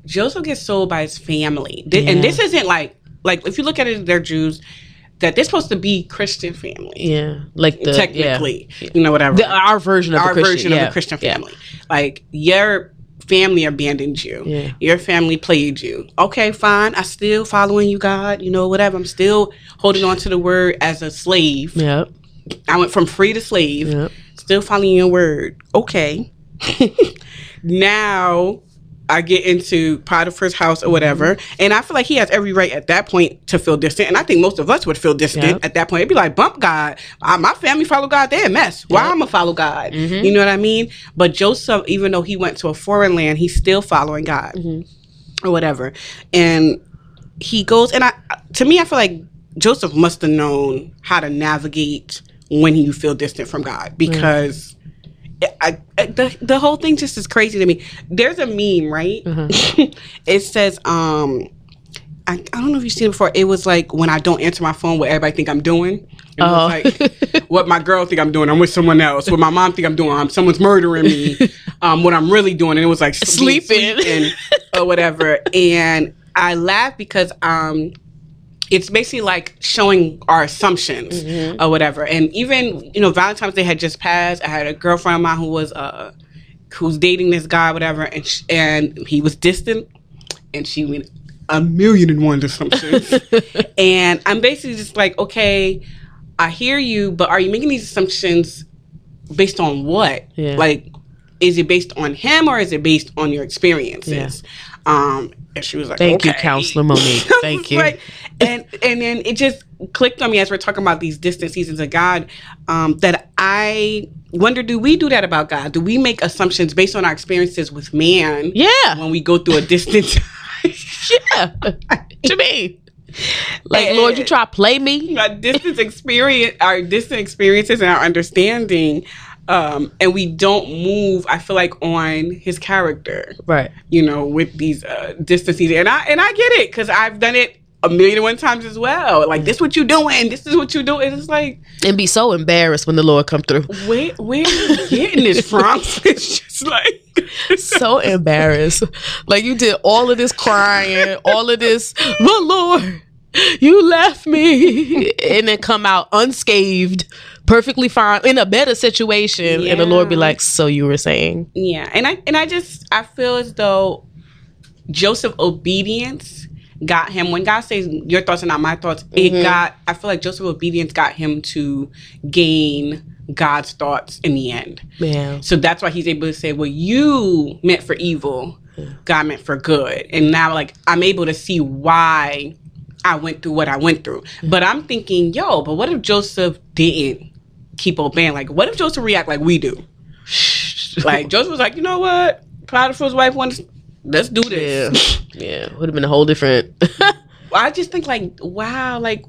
S2: Joseph gets sold by his family. Th-
S1: Yeah.
S2: And this isn't like, like if you look at it, they're Jews, that they're supposed to be Christian family.
S1: Yeah, like the
S2: technically,
S1: yeah.
S2: you know, whatever.
S1: The, our version of
S2: our version
S1: yeah.
S2: of the Christian
S1: Yeah.
S2: family. Like your family abandoned you.
S1: Yeah.
S2: Your family played you. Okay, fine. I still following you, God. You know, whatever. I'm still holding on to the word as a slave.
S1: Yep.
S2: I went from free to slave.
S1: Yep.
S2: Still following your word. Okay. now I get into Potiphar's house or whatever, and I feel like he has every right at that point to feel distant. And I think most of us would feel distant
S1: Yep.
S2: at that point. It'd be like, bump God. Uh, my family follow God. They're a mess. Why I'm gonna follow God?
S1: Mm-hmm.
S2: You know what I mean? But Joseph, even though he went to a foreign land, he's still following God
S1: Mm-hmm.
S2: or whatever. And he goes, and I, to me, I feel like Joseph must have known how to navigate when you feel distant from God because. I, I, the the whole thing just is crazy to me. There's a meme, right? it says, um, I, I don't know if you've seen it before. It was like when I don't answer my phone, what everybody think I'm doing. It
S1: Oh.
S2: was like what my girl think I'm doing. I'm with someone else. What my mom think I'm doing. I'm someone's murdering me. Um, what I'm really doing, and it was like
S1: Sleeping.
S2: sleeping or whatever. And I laugh because um, it's basically like showing our assumptions or whatever. And even you know, Valentine's Day had just passed. I had a girlfriend of mine who was uh, who's dating this guy, whatever, and sh- and he was distant, and she made a million and one assumptions. and I'm basically just like, okay, I hear you, but are you making these assumptions based on what?
S1: Yeah.
S2: Like, is it based on him or is it based on your experiences? Um, and she was like,
S1: Thank you. Counselor Monique. Thank you.
S2: like- and and then it just clicked on me as we're talking about these distant seasons of God. Um, that I wonder, do we do that about God? Do we make assumptions based on our experiences with man?
S1: Yeah.
S2: When we go through a distant
S1: Yeah. to me. Like, Lord, you try to play me?
S2: our distant experience, our distant experiences, and our understanding. Um, and we don't move. I feel like on his character.
S1: Right.
S2: you know, with these uh, distances. And I and I get it because I've done it a million and one times as well. Like this, what you doing? This is what you doing. It's like
S1: And be so embarrassed when the Lord come through.
S2: where where are you getting this from? it's just like
S1: So embarrassed. Like you did all of this crying, all of this, but Lord, you left me. And then come out unscathed, perfectly fine, in a better situation. And the Lord be like, So you were saying?
S2: yeah. And I and I just I feel as though Joseph obedience got him when God says your thoughts are not my thoughts. It mm-hmm. got I feel like Joseph obedience got him to gain God's thoughts in the end.
S1: Yeah.
S2: So that's why he's able to say, "Well, you meant for evil, God meant for good." And now, like, I'm able to see why I went through what I went through. But I'm thinking, yo, but what if Joseph didn't keep obeying? Like, what if Joseph react like we do? Like Joseph was like, you know what? Potiphar's wife wants. Let's do
S1: Yeah.
S2: this.
S1: Yeah. Would have been a whole different.
S2: I just think like, wow, like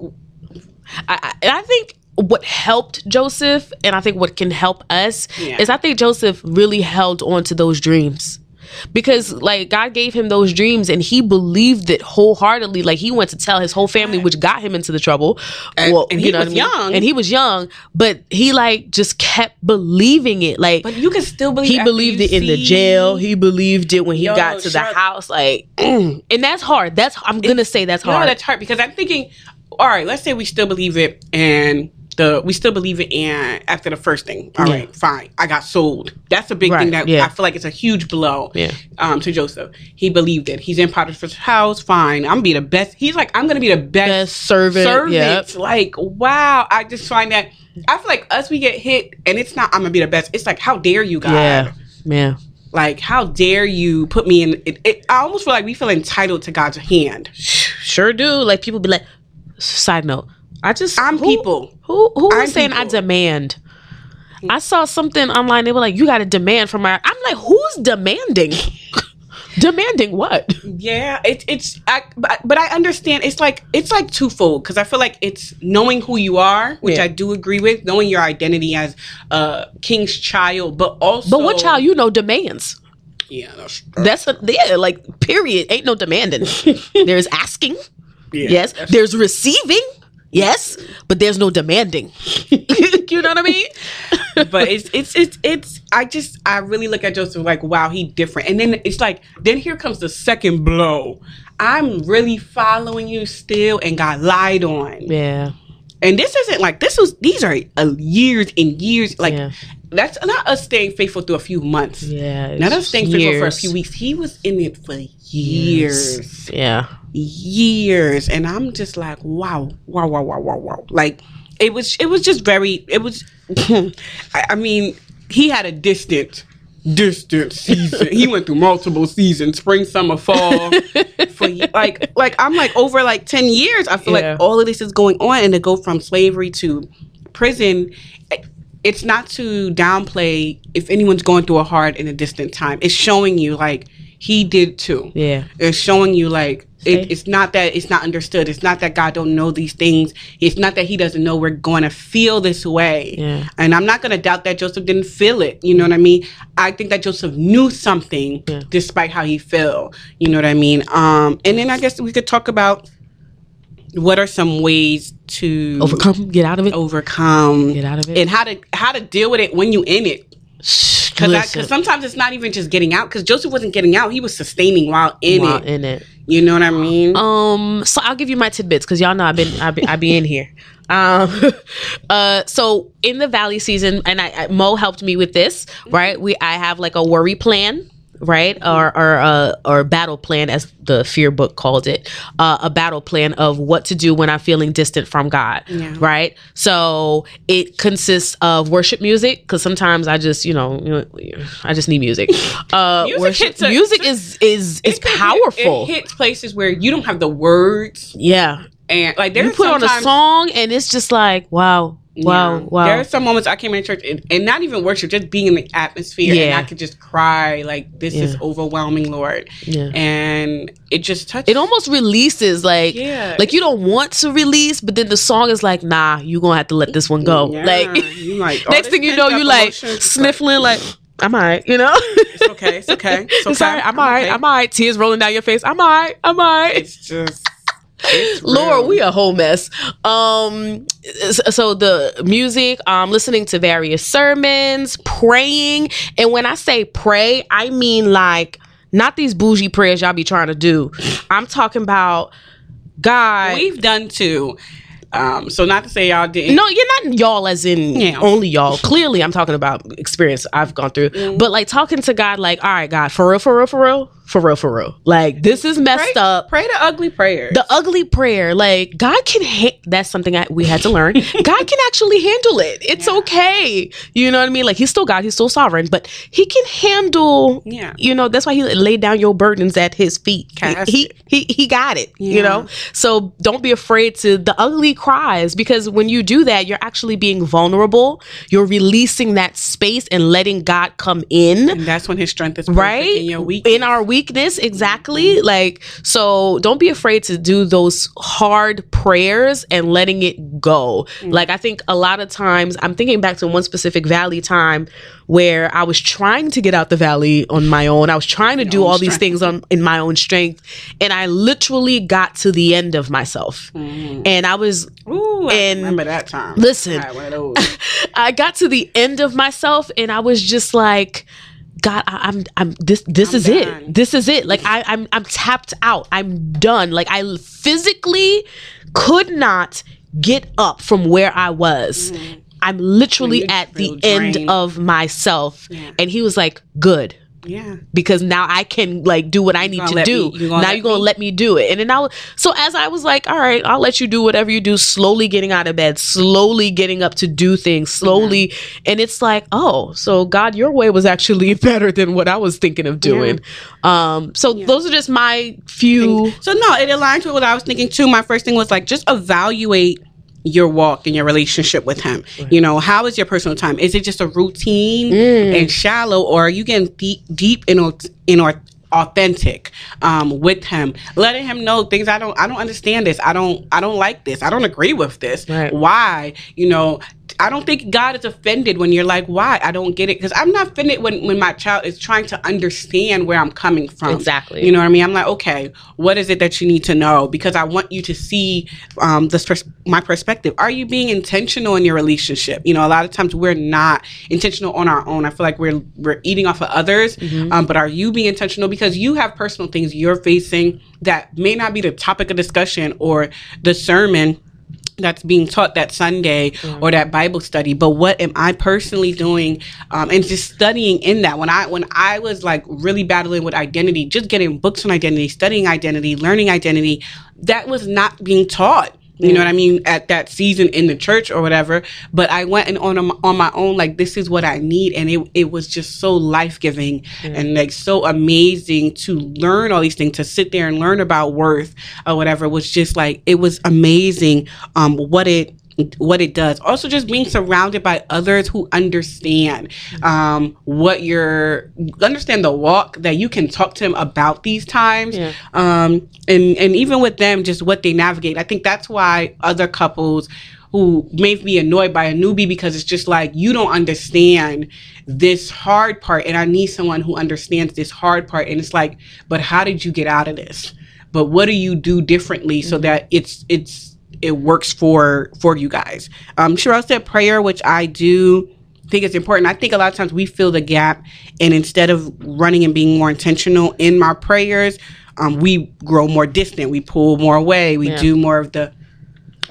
S1: I, I, and I think what helped Joseph, and I think what can help us,
S2: Yeah.
S1: is I think Joseph really held on to those dreams. Because like God gave him those dreams and he believed it wholeheartedly. Like he went to tell his whole family, which got him into the trouble.
S2: And- and he was young.
S1: And he was young, but he like just kept believing it. Like
S2: But you can still believe
S1: it.
S2: he
S1: believed
S2: you
S1: it in the jail. He believed it when he
S2: Yo,
S1: got to the house. Like, mm. and that's hard. That's I'm gonna say that's
S2: You know
S1: hard.
S2: that's hard because I'm thinking, all right, let's say we still believe it and the we still believe it and after the first thing. All
S1: Yeah.
S2: right, fine. I got sold. That's a big
S1: Right,
S2: thing that
S1: yeah.
S2: I feel like it's a huge blow
S1: Yeah.
S2: um to Joseph. He believed it. He's in Potiphar's house, fine. I'm gonna be the best. He's like, I'm gonna be the best,
S1: Best servant.
S2: servant.
S1: Yep.
S2: Like, wow. I just find that I feel like us we get hit and it's not I'm gonna be the best. It's like, how dare you God?
S1: Yeah. Yeah.
S2: Like, how dare you put me in it, it I almost feel like we feel entitled to God's hand.
S1: Sure do. Like people be like, side note, I just
S2: I'm
S1: who-
S2: people.
S1: Who who
S2: I'm
S1: was saying I demand? I saw something online. They were like, "You got to demand from my." I'm like, "Who's demanding? demanding what?"
S2: Yeah, it, it's I, but, but I understand. It's like it's like twofold because I feel like it's knowing who you are, which
S1: Yeah.
S2: I do agree with, knowing your identity as a king's child, but also.
S1: But what child you know demands?
S2: Yeah, that's,
S1: That's a, yeah, like period. Ain't no demanding. there's asking.
S2: yeah,
S1: yes. There's receiving. Yes, but there's no demanding. you know what I mean?
S2: but it's it's it's it's. I just I really look at Joseph like wow he different, and then it's like then here comes the second blow. I'm really following you still, and got lied on.
S1: Yeah.
S2: And this isn't like this was these are years and years. Like
S1: Yeah.
S2: That's not us staying faithful through a few months.
S1: Yeah.
S2: Not us staying faithful for a few weeks. He was in it for years,
S1: Yeah.
S2: years, and I'm just like, wow, wow, wow, wow, wow, wow. Like it was, it was just very. It was. I, I mean, he had a distant, distant season. he went through multiple seasons, spring, summer, fall. for like, like I'm like over like ten years. I feel
S1: Yeah.
S2: like all of this is going on, and to go from slavery to prison. It's not to downplay if anyone's going through a hard and a distant time. It's showing you like he did too.
S1: Yeah.
S2: it's showing you like it, it's not that it's not understood. It's not that god don't know these things. It's not that he doesn't know we're going to feel this way.
S1: Yeah.
S2: and i'm not going to doubt that joseph didn't feel it. You know what i mean? I think that joseph knew something
S1: Yeah.
S2: despite how he felt. You know what i mean? Um and then i guess we could talk about what are some ways to
S1: Overcome. Get out of it.
S2: overcome
S1: Get out of it.
S2: and how to how to deal with it when you in it because sometimes it's not even just getting out because joseph wasn't getting out he was sustaining while in
S1: While
S2: it
S1: in it.
S2: you know what I mean?
S1: Um, so I'll give you my tidbits because y'all know I've been I be, I be in here. Um, uh, so in the valley season, and I, I Mo helped me with this, right? We I have like a worry plan. Right or or uh, or battle plan as the fear book called it, uh, a battle plan of what to do when I'm feeling distant from God.
S2: Yeah.
S1: Right. So it consists of worship music because sometimes I just you know, I just need music. Uh,
S2: Music
S1: worship
S2: a-
S1: music is is is
S2: can hit-
S1: powerful.
S2: it hits places where you don't have the words,
S1: yeah,
S2: and like there's
S1: you put on a song and it's just like wow wow
S2: Yeah.
S1: wow
S2: There are some moments I came in church and, and not even worship, just being in the atmosphere, and I could just cry like this is overwhelming, Lord,
S1: yeah
S2: and it just touched.
S1: it almost releases like
S2: Yeah.
S1: like you don't want to release but then the song is like nah you gonna have to let this one go
S2: Yeah.
S1: like
S2: like,
S1: next thing you know you like sniffling like i'm alright you know
S2: It's okay. It's okay. It's,
S1: it's
S2: okay.
S1: alright i'm alright
S2: okay.
S1: i'm alright tears rolling down your face i'm alright i'm alright
S2: It's just.
S1: Lord, we a whole mess. Um, so the music, um, listening to various sermons, praying, and when I say pray, I mean like not these bougie prayers y'all be trying to do. I'm talking about God.
S2: we've done too. Um, so not to say y'all didn't.
S1: no, you're not y'all as in
S2: Yeah.
S1: only y'all. Clearly, I'm talking about experience I've gone through.
S2: Mm-hmm.
S1: But like talking to God, like, all right, God, for real, for real, for real, for real, for real. Like this is messed
S2: pray,
S1: up.
S2: Pray the ugly prayer.
S1: the ugly prayer. Like god can ha- that's something I, we had to learn. God can actually handle it. It's
S2: Yeah.
S1: okay. You know what i mean? Like he's still god. He's still sovereign but he can handle
S2: Yeah.
S1: you know that's why he laid down your burdens at his feet. He,
S2: Cast
S1: he, he he got it you know? So don't be afraid to the ugly cries because when you do that you're actually being vulnerable. You're releasing that space and letting god come in.
S2: And that's when his strength is
S1: right
S2: in your week.
S1: in our weakness exactly like so don't be afraid to do those hard prayers and letting it go mm. like i think a lot of times i'm thinking back to one specific valley time where i was trying to get out the valley on my own i was trying to do all these things on in my own strength and i literally got to the end of myself mm. and i was
S2: Ooh, I
S1: And
S2: remember that time.
S1: listen.
S2: I had one of those.
S1: I got to the end of myself and I was just like, God, I, I'm, I'm, this, this
S2: I'm
S1: is
S2: done.
S1: it. This is it. Like I, I'm, I'm tapped out. I'm done. Like I physically could not get up from where I was. Mm-hmm. I'm literally. At the
S2: feel
S1: end of myself.
S2: Yeah.
S1: And he was like, good.
S2: Yeah.
S1: Because now I can like do what I need to do.
S2: me- you gonna
S1: now you're gonna
S2: me?
S1: let me do it. And then I was so as I was like, all right, I'll let you do whatever you do, slowly getting out of bed, slowly getting up to do things, slowly. And it's like, oh, so God, your way was actually better than what I was thinking of doing. Um, so those are just my few
S2: So no, it aligns with what I was thinking too. My first thing was like just evaluate your walk and your relationship with him. You know, how is your personal time? Is it just a routine and shallow, or are you getting deep, deep in au- in au- authentic um, with him, letting him know things I don't I don't understand this. I don't I don't like this. I don't agree with this.
S1: Right.
S2: Why? You know. I don't think God is offended when you're like, "Why? I don't get it." Because I'm not offended when when my child is trying to understand where I'm coming from.
S1: Exactly.
S2: You know what I mean? I'm like, okay, what is it that you need to know? Because I want you to see um, this pers- my perspective. Are you being intentional in your relationship? You know, a lot of times we're not intentional on our own. I feel like we're we're eating off of others. Um, but are you being intentional because you have personal things you're facing that may not be the topic of discussion or the sermon that's being taught that Sunday or that Bible study, but what am I personally doing um, and just studying in that? When I when I was like really battling with identity, just getting books on identity, studying identity, learning identity, that was not being taught. You know what I mean? At that season in the church or whatever, but I went and on on my own, like this is what I need, and it it was just so life giving and like so amazing to learn all these things, to sit there and learn about worth or whatever was just like it was amazing. Um, what it what it does. Also, just being surrounded by others who understand um, what you're understand the walk that you can talk to them about these times,
S1: Yeah.
S2: um, and and even with them, just what they navigate. I think that's why other couples who may be annoyed by a newbie because it's just like you don't understand this hard part, and I need someone who understands this hard part. And it's like, but how did you get out of this? But what do you do differently so that it's it's it works for for you guys. Um, Cheryl said prayer, which I do think is important. I think a lot of times we fill the gap, and instead of running and being more intentional in my prayers, um, we grow more distant. We pull more away. We
S1: Yeah.
S2: do more of the,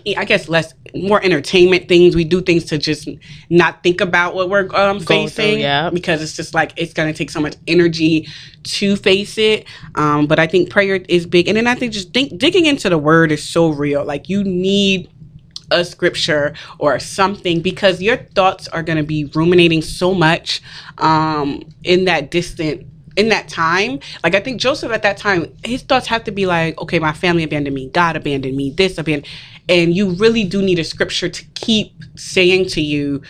S2: I guess, less more entertainment things. We do things to just not think about what we're um,
S1: Going through,
S2: facing
S1: yeah.
S2: because it's just like it's going to take so much energy to face it. Um, but I think prayer is big, and then I think just think, digging into the word is so real. Like you need a scripture or something because your thoughts are going to be ruminating so much um, in that distant in that time like i think joseph at that time his thoughts have to be like okay my family abandoned me god abandoned me this abandoned and you really do need a scripture to keep saying to you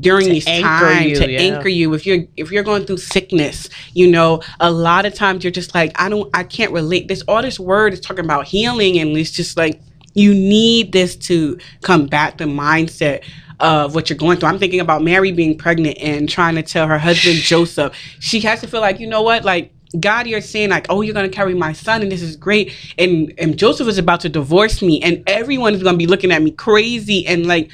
S2: during these times to
S1: yeah.
S2: anchor you if you're if you're going through sickness you know a lot of times you're just like i don't i can't relate this all this word is talking about healing and it's just like you need this to combat the mindset of what you're going through. I'm thinking about Mary being pregnant and trying to tell her husband Joseph. She has to feel like, you know what, like God, you're saying like, oh, you're gonna carry my son, and this is great. And and Joseph is about to divorce me, and everyone is gonna be looking at me crazy, and like.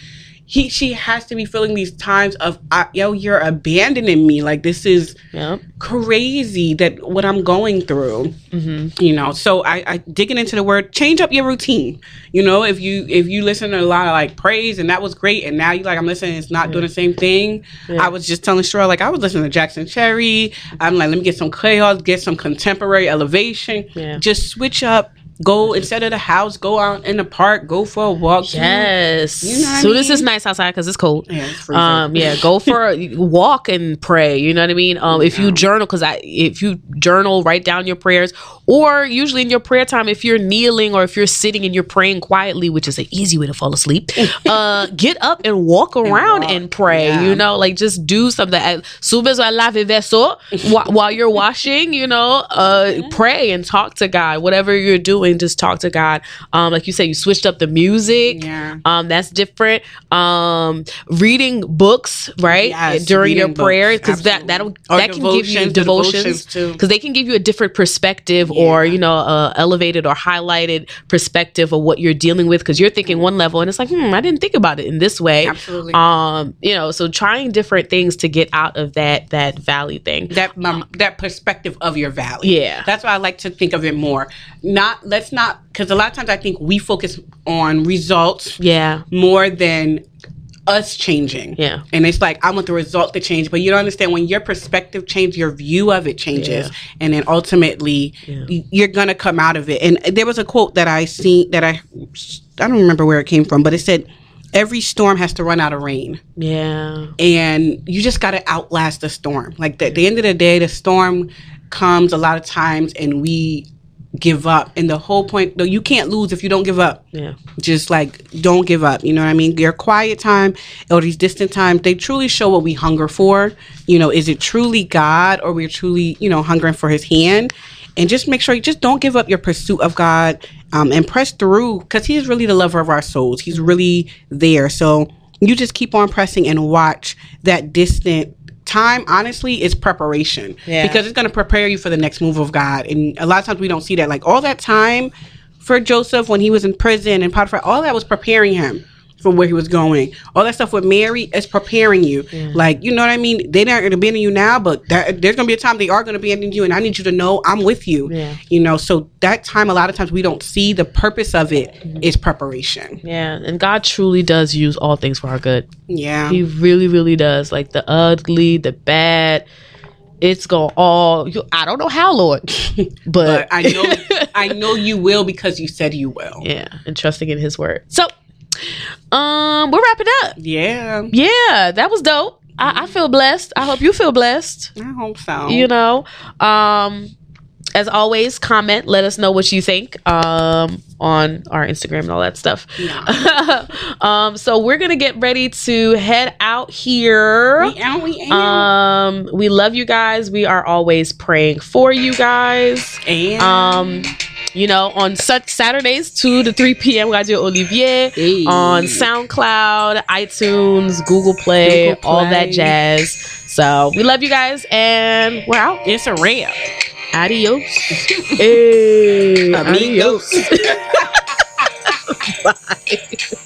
S2: He, she has to be feeling these times of, yo, you're abandoning me. Like this is
S1: Yep.
S2: crazy that what I'm going through.
S1: Mm-hmm.
S2: You know, so I, I digging into the word, change up your routine. You know, if you if you listen to a lot of like praise and that was great, and now you like I'm listening, it's not doing the same thing. I was just telling Cheryl like I was listening to Jackson Cherry. I'm like, let me get some chaos, get some contemporary elevation.
S1: Yeah.
S2: Just switch up go instead of the house, go out in the park, go for a walk.
S1: Yes.
S2: You know what I
S1: so this is nice outside because it's cold.
S2: Yeah, it's.
S1: Um, yeah, go for a walk and pray. You know what I mean? Um, if you journal, because I, if you journal, write down your prayers, or usually in your prayer time, if you're kneeling or if you're sitting and you're praying quietly, which is an easy way to fall asleep, uh, get up and walk around and,
S2: walk,
S1: pray.
S2: yeah.
S1: You know, like just do something. As soon as I lave vessel while, while you're washing, you know, uh, pray and talk to God. Whatever you're doing, just talk to God. Um, like you said, you switched up the music.
S2: Yeah.
S1: Um, that's different. Um, reading books, right?
S2: Yes,
S1: During your prayer, because that that'll
S2: Or
S1: that can give you
S2: devotions, the
S1: devotions,
S2: devotions too.
S1: because they can give you a different perspective or you know, a elevated or highlighted perspective of what you're dealing with. Because you're thinking one level, and it's like, hmm, I didn't think about it in this way.
S2: Absolutely.
S1: Um, you know, so trying different things to get out of that that valley thing.
S2: that um, that perspective of your valley.
S1: Yeah.
S2: that's why I like to think of it more. Not let's not because a lot of times I think we focus on results
S1: Yeah,
S2: more than us changing.
S1: Yeah.
S2: and it's like I want the result to change, but you don't understand when your perspective changes, your view of it changes,
S1: Yeah.
S2: and then ultimately y- you're gonna come out of it. And there was a quote that I seen that I I don't remember where it came from, but it said. Every storm has to run out of rain
S1: yeah,
S2: and you just got to outlast the storm. Like the, at the end of the day, the storm comes a lot of times, and we give up. And the whole point, though, you can't lose if you don't give up.
S1: yeah,
S2: Just like don't give up. You know what I mean? Your quiet time or these distant times, they truly show what we hunger for. You know, is it truly God, or we're truly, you know, hungering for His hand? And just make sure you just don't give up your pursuit of God um, and press through because He is really the lover of our souls. He's really there. So you just keep on pressing and watch that distant time honestly is preparation.
S1: Yeah.
S2: because it's going to prepare you for the next move of god. And a lot of times we don't see that. Like all that time for joseph when he was in prison and potiphar all that was preparing him for where he was going all that stuff with mary is preparing you like you know what i mean they're not going to abandon you now but that, there's going to be a time they are going to abandon you and i need you to know i'm with you
S1: Yeah.
S2: you know so that time a lot of times we don't see the purpose of it it is preparation
S1: yeah. And God truly does use all things for our good.
S2: yeah
S1: He really, really does. Like the ugly, the bad. It's going all. You, I don't know how, Lord, but,
S2: but i know i know you will because you said you will
S1: yeah, and trusting in His word. So, um, we're wrapping up.
S2: yeah
S1: Yeah, that was dope. I, I feel blessed. I hope you feel blessed.
S2: i hope so
S1: You know, um, as always, comment. Let us know what you think um, on our Instagram and all that stuff. Yeah. um, so we're gonna get ready to head out here.
S2: we out we out
S1: Um, we love you guys. We are always praying for you guys.
S2: and
S1: Um, you know, on such Saturdays, 2 to 3 p.m., Radio Olivier
S2: Hey.
S1: on SoundCloud, iTunes, Google Play,
S2: Google
S1: all that jazz. So we love you guys and we're out.
S2: it's a wrap
S1: Adios. hey,
S2: Amigos.
S1: Bye.